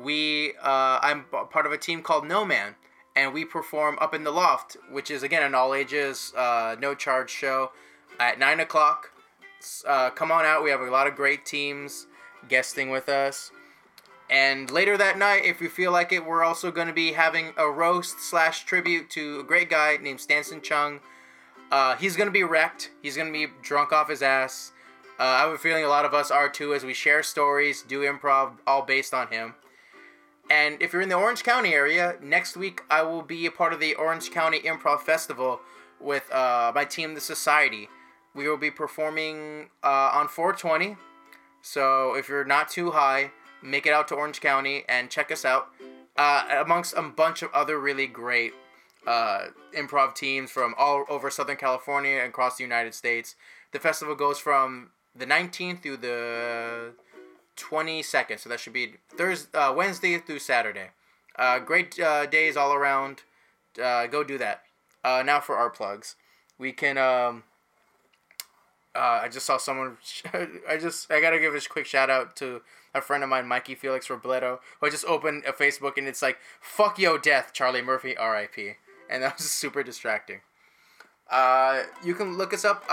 Speaker 1: we uh, I'm part of a team called No Man, and we perform up in the loft, which is again an all ages, uh, no charge show at nine o'clock. Uh, come on out. We have a lot of great teams guesting with us. And later that night, if you feel like it, we're also going to be having a roast slash tribute to a great guy named Stanson Chung. Uh, he's going to be wrecked. He's going to be drunk off his ass. Uh, I have a feeling a lot of us are too, as we share stories, do improv, all based on him. And if you're in the Orange County area, next week I will be a part of the Orange County Improv Festival with uh, my team, The Society. We will be performing uh, on 420. So if you're not too high, make it out to Orange County and check us out. Uh, amongst a bunch of other really great uh, improv teams from all over Southern California and across the United States. The festival goes from the 19th through the 22nd, so that should be Thursday, uh, Wednesday through Saturday. Uh, great uh, days all around. Uh, go do that. Uh, now for our plugs, we can. Um, uh, I just saw someone. [laughs] I just I gotta give a quick shout out to a friend of mine, Mikey Felix Robledo, who I just opened a Facebook and it's like "fuck yo death, Charlie Murphy, R.I.P." and that was [laughs] super distracting. You can look us up.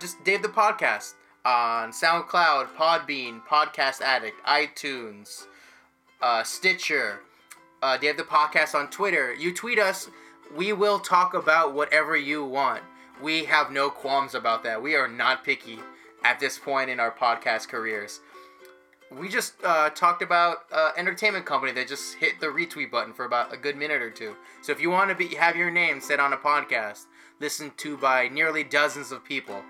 Speaker 1: Just Dave the podcast on SoundCloud, Podbean, Podcast Addict, iTunes, uh, Stitcher. Uh, have the podcast on Twitter. You tweet us. We will talk about whatever you want. We have no qualms about that. We are not picky at this point in our podcast careers. We just uh, talked about uh, entertainment company that just hit the retweet button for about a good minute or two. So if you want to be have your name said on a podcast, listened to by nearly dozens of people,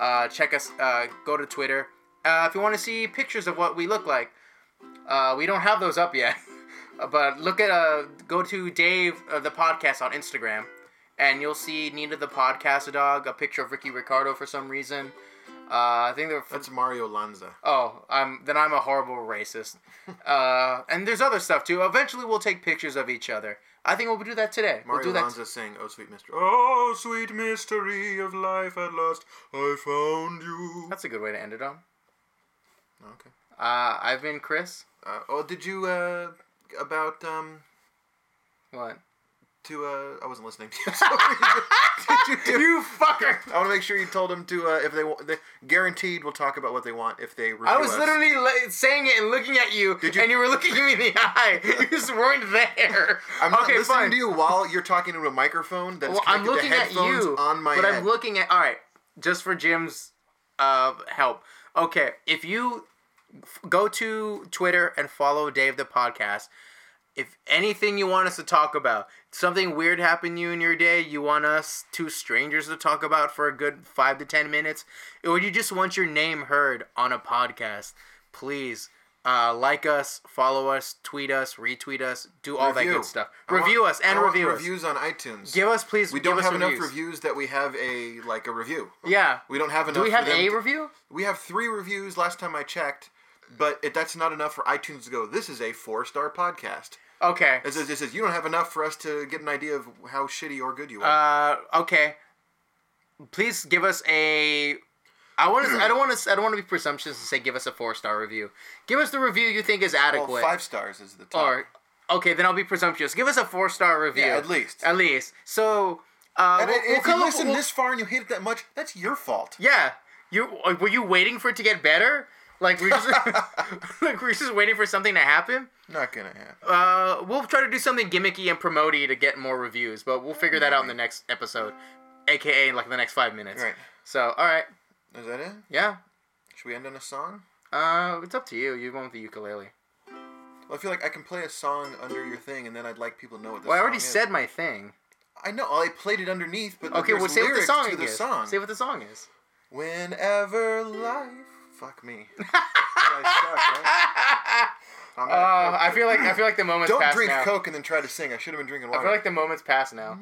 Speaker 1: uh, check us. Uh, go to Twitter. Uh, if you want to see pictures of what we look like, uh, we don't have those up yet. [laughs] but look at uh, go to Dave uh, the podcast on Instagram, and you'll see Nina the podcast dog, a picture of Ricky Ricardo for some reason. Uh, I think
Speaker 2: That's Mario Lanza.
Speaker 1: Oh, I'm then I'm a horrible racist. [laughs] uh, and there's other stuff too. Eventually, we'll take pictures of each other. I think we'll do that today.
Speaker 2: Mario
Speaker 1: we'll do that.
Speaker 2: Lanza saying, "Oh sweet mystery, oh sweet mystery of life at last, I found you."
Speaker 1: That's a good way to end it on.
Speaker 2: Okay.
Speaker 1: Uh, I've been Chris.
Speaker 2: Uh, oh, did you uh about um
Speaker 1: What?
Speaker 2: To uh I wasn't listening. [laughs] did you do?
Speaker 1: You fucker!
Speaker 2: I want to make sure you told them to uh, if they want. They guaranteed we'll talk about what they want if they
Speaker 1: I was
Speaker 2: us.
Speaker 1: literally le- saying it and looking at you,
Speaker 2: you-
Speaker 1: and you were looking me in the eye. [laughs] You just weren't there.
Speaker 2: I'm
Speaker 1: okay,
Speaker 2: listening
Speaker 1: fine.
Speaker 2: to you while you're talking into a microphone that's
Speaker 1: Well, I'm looking
Speaker 2: to
Speaker 1: at you,
Speaker 2: on my
Speaker 1: but
Speaker 2: head.
Speaker 1: I'm looking at. All right, just for Jim's uh, help. Okay, if you f- go to Twitter and follow Dave the podcast, if anything you want us to talk about, something weird happened to you in your day, you want us two strangers to talk about for a good five to ten minutes, or you just want your name heard on a podcast, please. Uh, like us, follow us, tweet us, retweet us, do all that good stuff.
Speaker 2: I want-
Speaker 1: Review us and
Speaker 2: want
Speaker 1: review us.
Speaker 2: reviews on iTunes.
Speaker 1: Give us please.
Speaker 2: we don't
Speaker 1: us
Speaker 2: have enough
Speaker 1: reviews.
Speaker 2: reviews that we have a like a review.
Speaker 1: Yeah.
Speaker 2: We don't have enough.
Speaker 1: Do we have a
Speaker 2: to-
Speaker 1: review?
Speaker 2: We have three reviews last time I checked, but it, that's not enough for iTunes to go. This is a four star podcast.
Speaker 1: Okay.
Speaker 2: It says, it says you don't have enough for us to get an idea of how shitty or good you are.
Speaker 1: Uh, okay. Please give us a. I want to. I don't want to. I don't want to be presumptuous and say give us a four star review. Give us the review you think is
Speaker 2: well,
Speaker 1: adequate.
Speaker 2: five stars is the top.
Speaker 1: Or okay, then I'll be presumptuous. Give us a four star review.
Speaker 2: Yeah, at least.
Speaker 1: At least. So. Uh,
Speaker 2: and
Speaker 1: we'll-
Speaker 2: if
Speaker 1: we'll
Speaker 2: you listen
Speaker 1: we'll-
Speaker 2: this far and you hate it that much, that's your fault.
Speaker 1: Yeah. You were you waiting for it to get better? Like we're just [laughs] like we're just waiting for something to happen.
Speaker 2: Not gonna happen.
Speaker 1: Uh, we'll try to do something gimmicky and promotey to get more reviews, but we'll figure that out in the next episode, aka in like the next five minutes.
Speaker 2: Right.
Speaker 1: So, all right,
Speaker 2: Is that it?
Speaker 1: yeah.
Speaker 2: Should we end on a song?
Speaker 1: Uh, it's up to you. You went with the ukulele.
Speaker 2: Well, I feel like I can play a song under your thing, and then I'd like people to know what the
Speaker 1: Well, I already
Speaker 2: is.
Speaker 1: said my thing.
Speaker 2: I know. I played it underneath, but
Speaker 1: Okay, well, say what the song is.
Speaker 2: song.
Speaker 1: Say what the song is.
Speaker 2: Whenever life. Fuck me. [laughs] I suck, right?
Speaker 1: Uh, I feel like I feel like the moment's
Speaker 2: Don't drink
Speaker 1: now.
Speaker 2: Coke and then try to sing. I should have been drinking water.
Speaker 1: I feel like the moment's past now.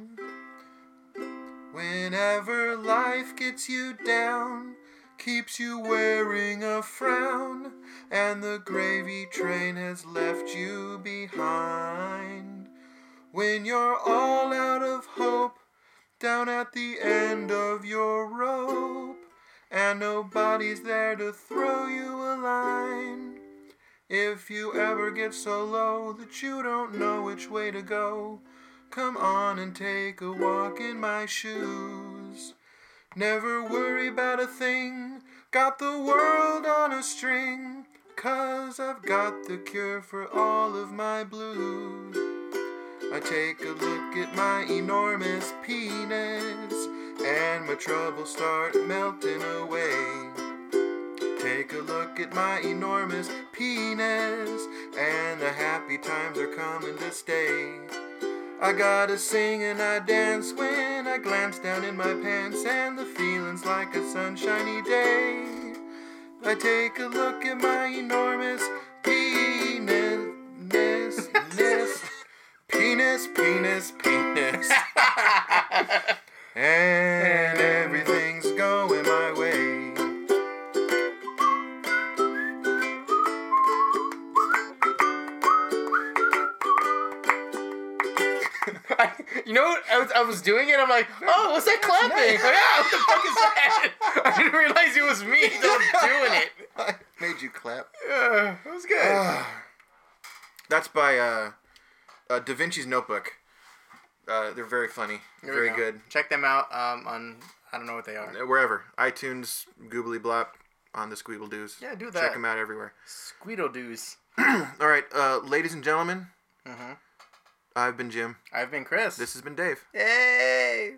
Speaker 2: Whenever life gets you down, keeps you wearing a frown, and the gravy train has left you behind. When you're all out of hope, down at the end of your rope, and nobody's there to throw you a line. If you ever get so low that you don't know which way to go, Come on and take a walk in my shoes. Never worry about a thing. Got the world on a string. Cause I've got the cure for all of my blues. I take a look at my enormous penis. And my troubles start melting away. Take a look at my enormous penis, and the happy times are coming to stay. I gotta sing and I dance when I glance down in my pants, and the feeling's like a sunshiny day. I take a look at my enormous penis, [laughs] penis, penis, penis, penis, [laughs] and everything's going my way. [laughs]
Speaker 1: I, you know what? I was, I was doing it. I'm like, oh, what's that clapping? Like, yeah, what the fuck is that? [laughs] I didn't realize it was me that was [laughs] doing it.
Speaker 2: I made you clap.
Speaker 1: Yeah, it was good. [sighs]
Speaker 2: That's by uh, uh, Da Vinci's Notebook. Uh, they're very funny,
Speaker 1: Here
Speaker 2: very
Speaker 1: go.
Speaker 2: good.
Speaker 1: Check them out um, on I don't know what they are.
Speaker 2: Uh, Wherever iTunes, Goobly Blop, on the Squeeble Doos.
Speaker 1: Yeah, do that.
Speaker 2: Check them out everywhere.
Speaker 1: Squeedle doos. [clears throat]
Speaker 2: All right, uh, ladies and gentlemen,
Speaker 1: Mhm.
Speaker 2: I've been Jim.
Speaker 1: I've been Chris.
Speaker 2: This has been Dave.
Speaker 1: Yay!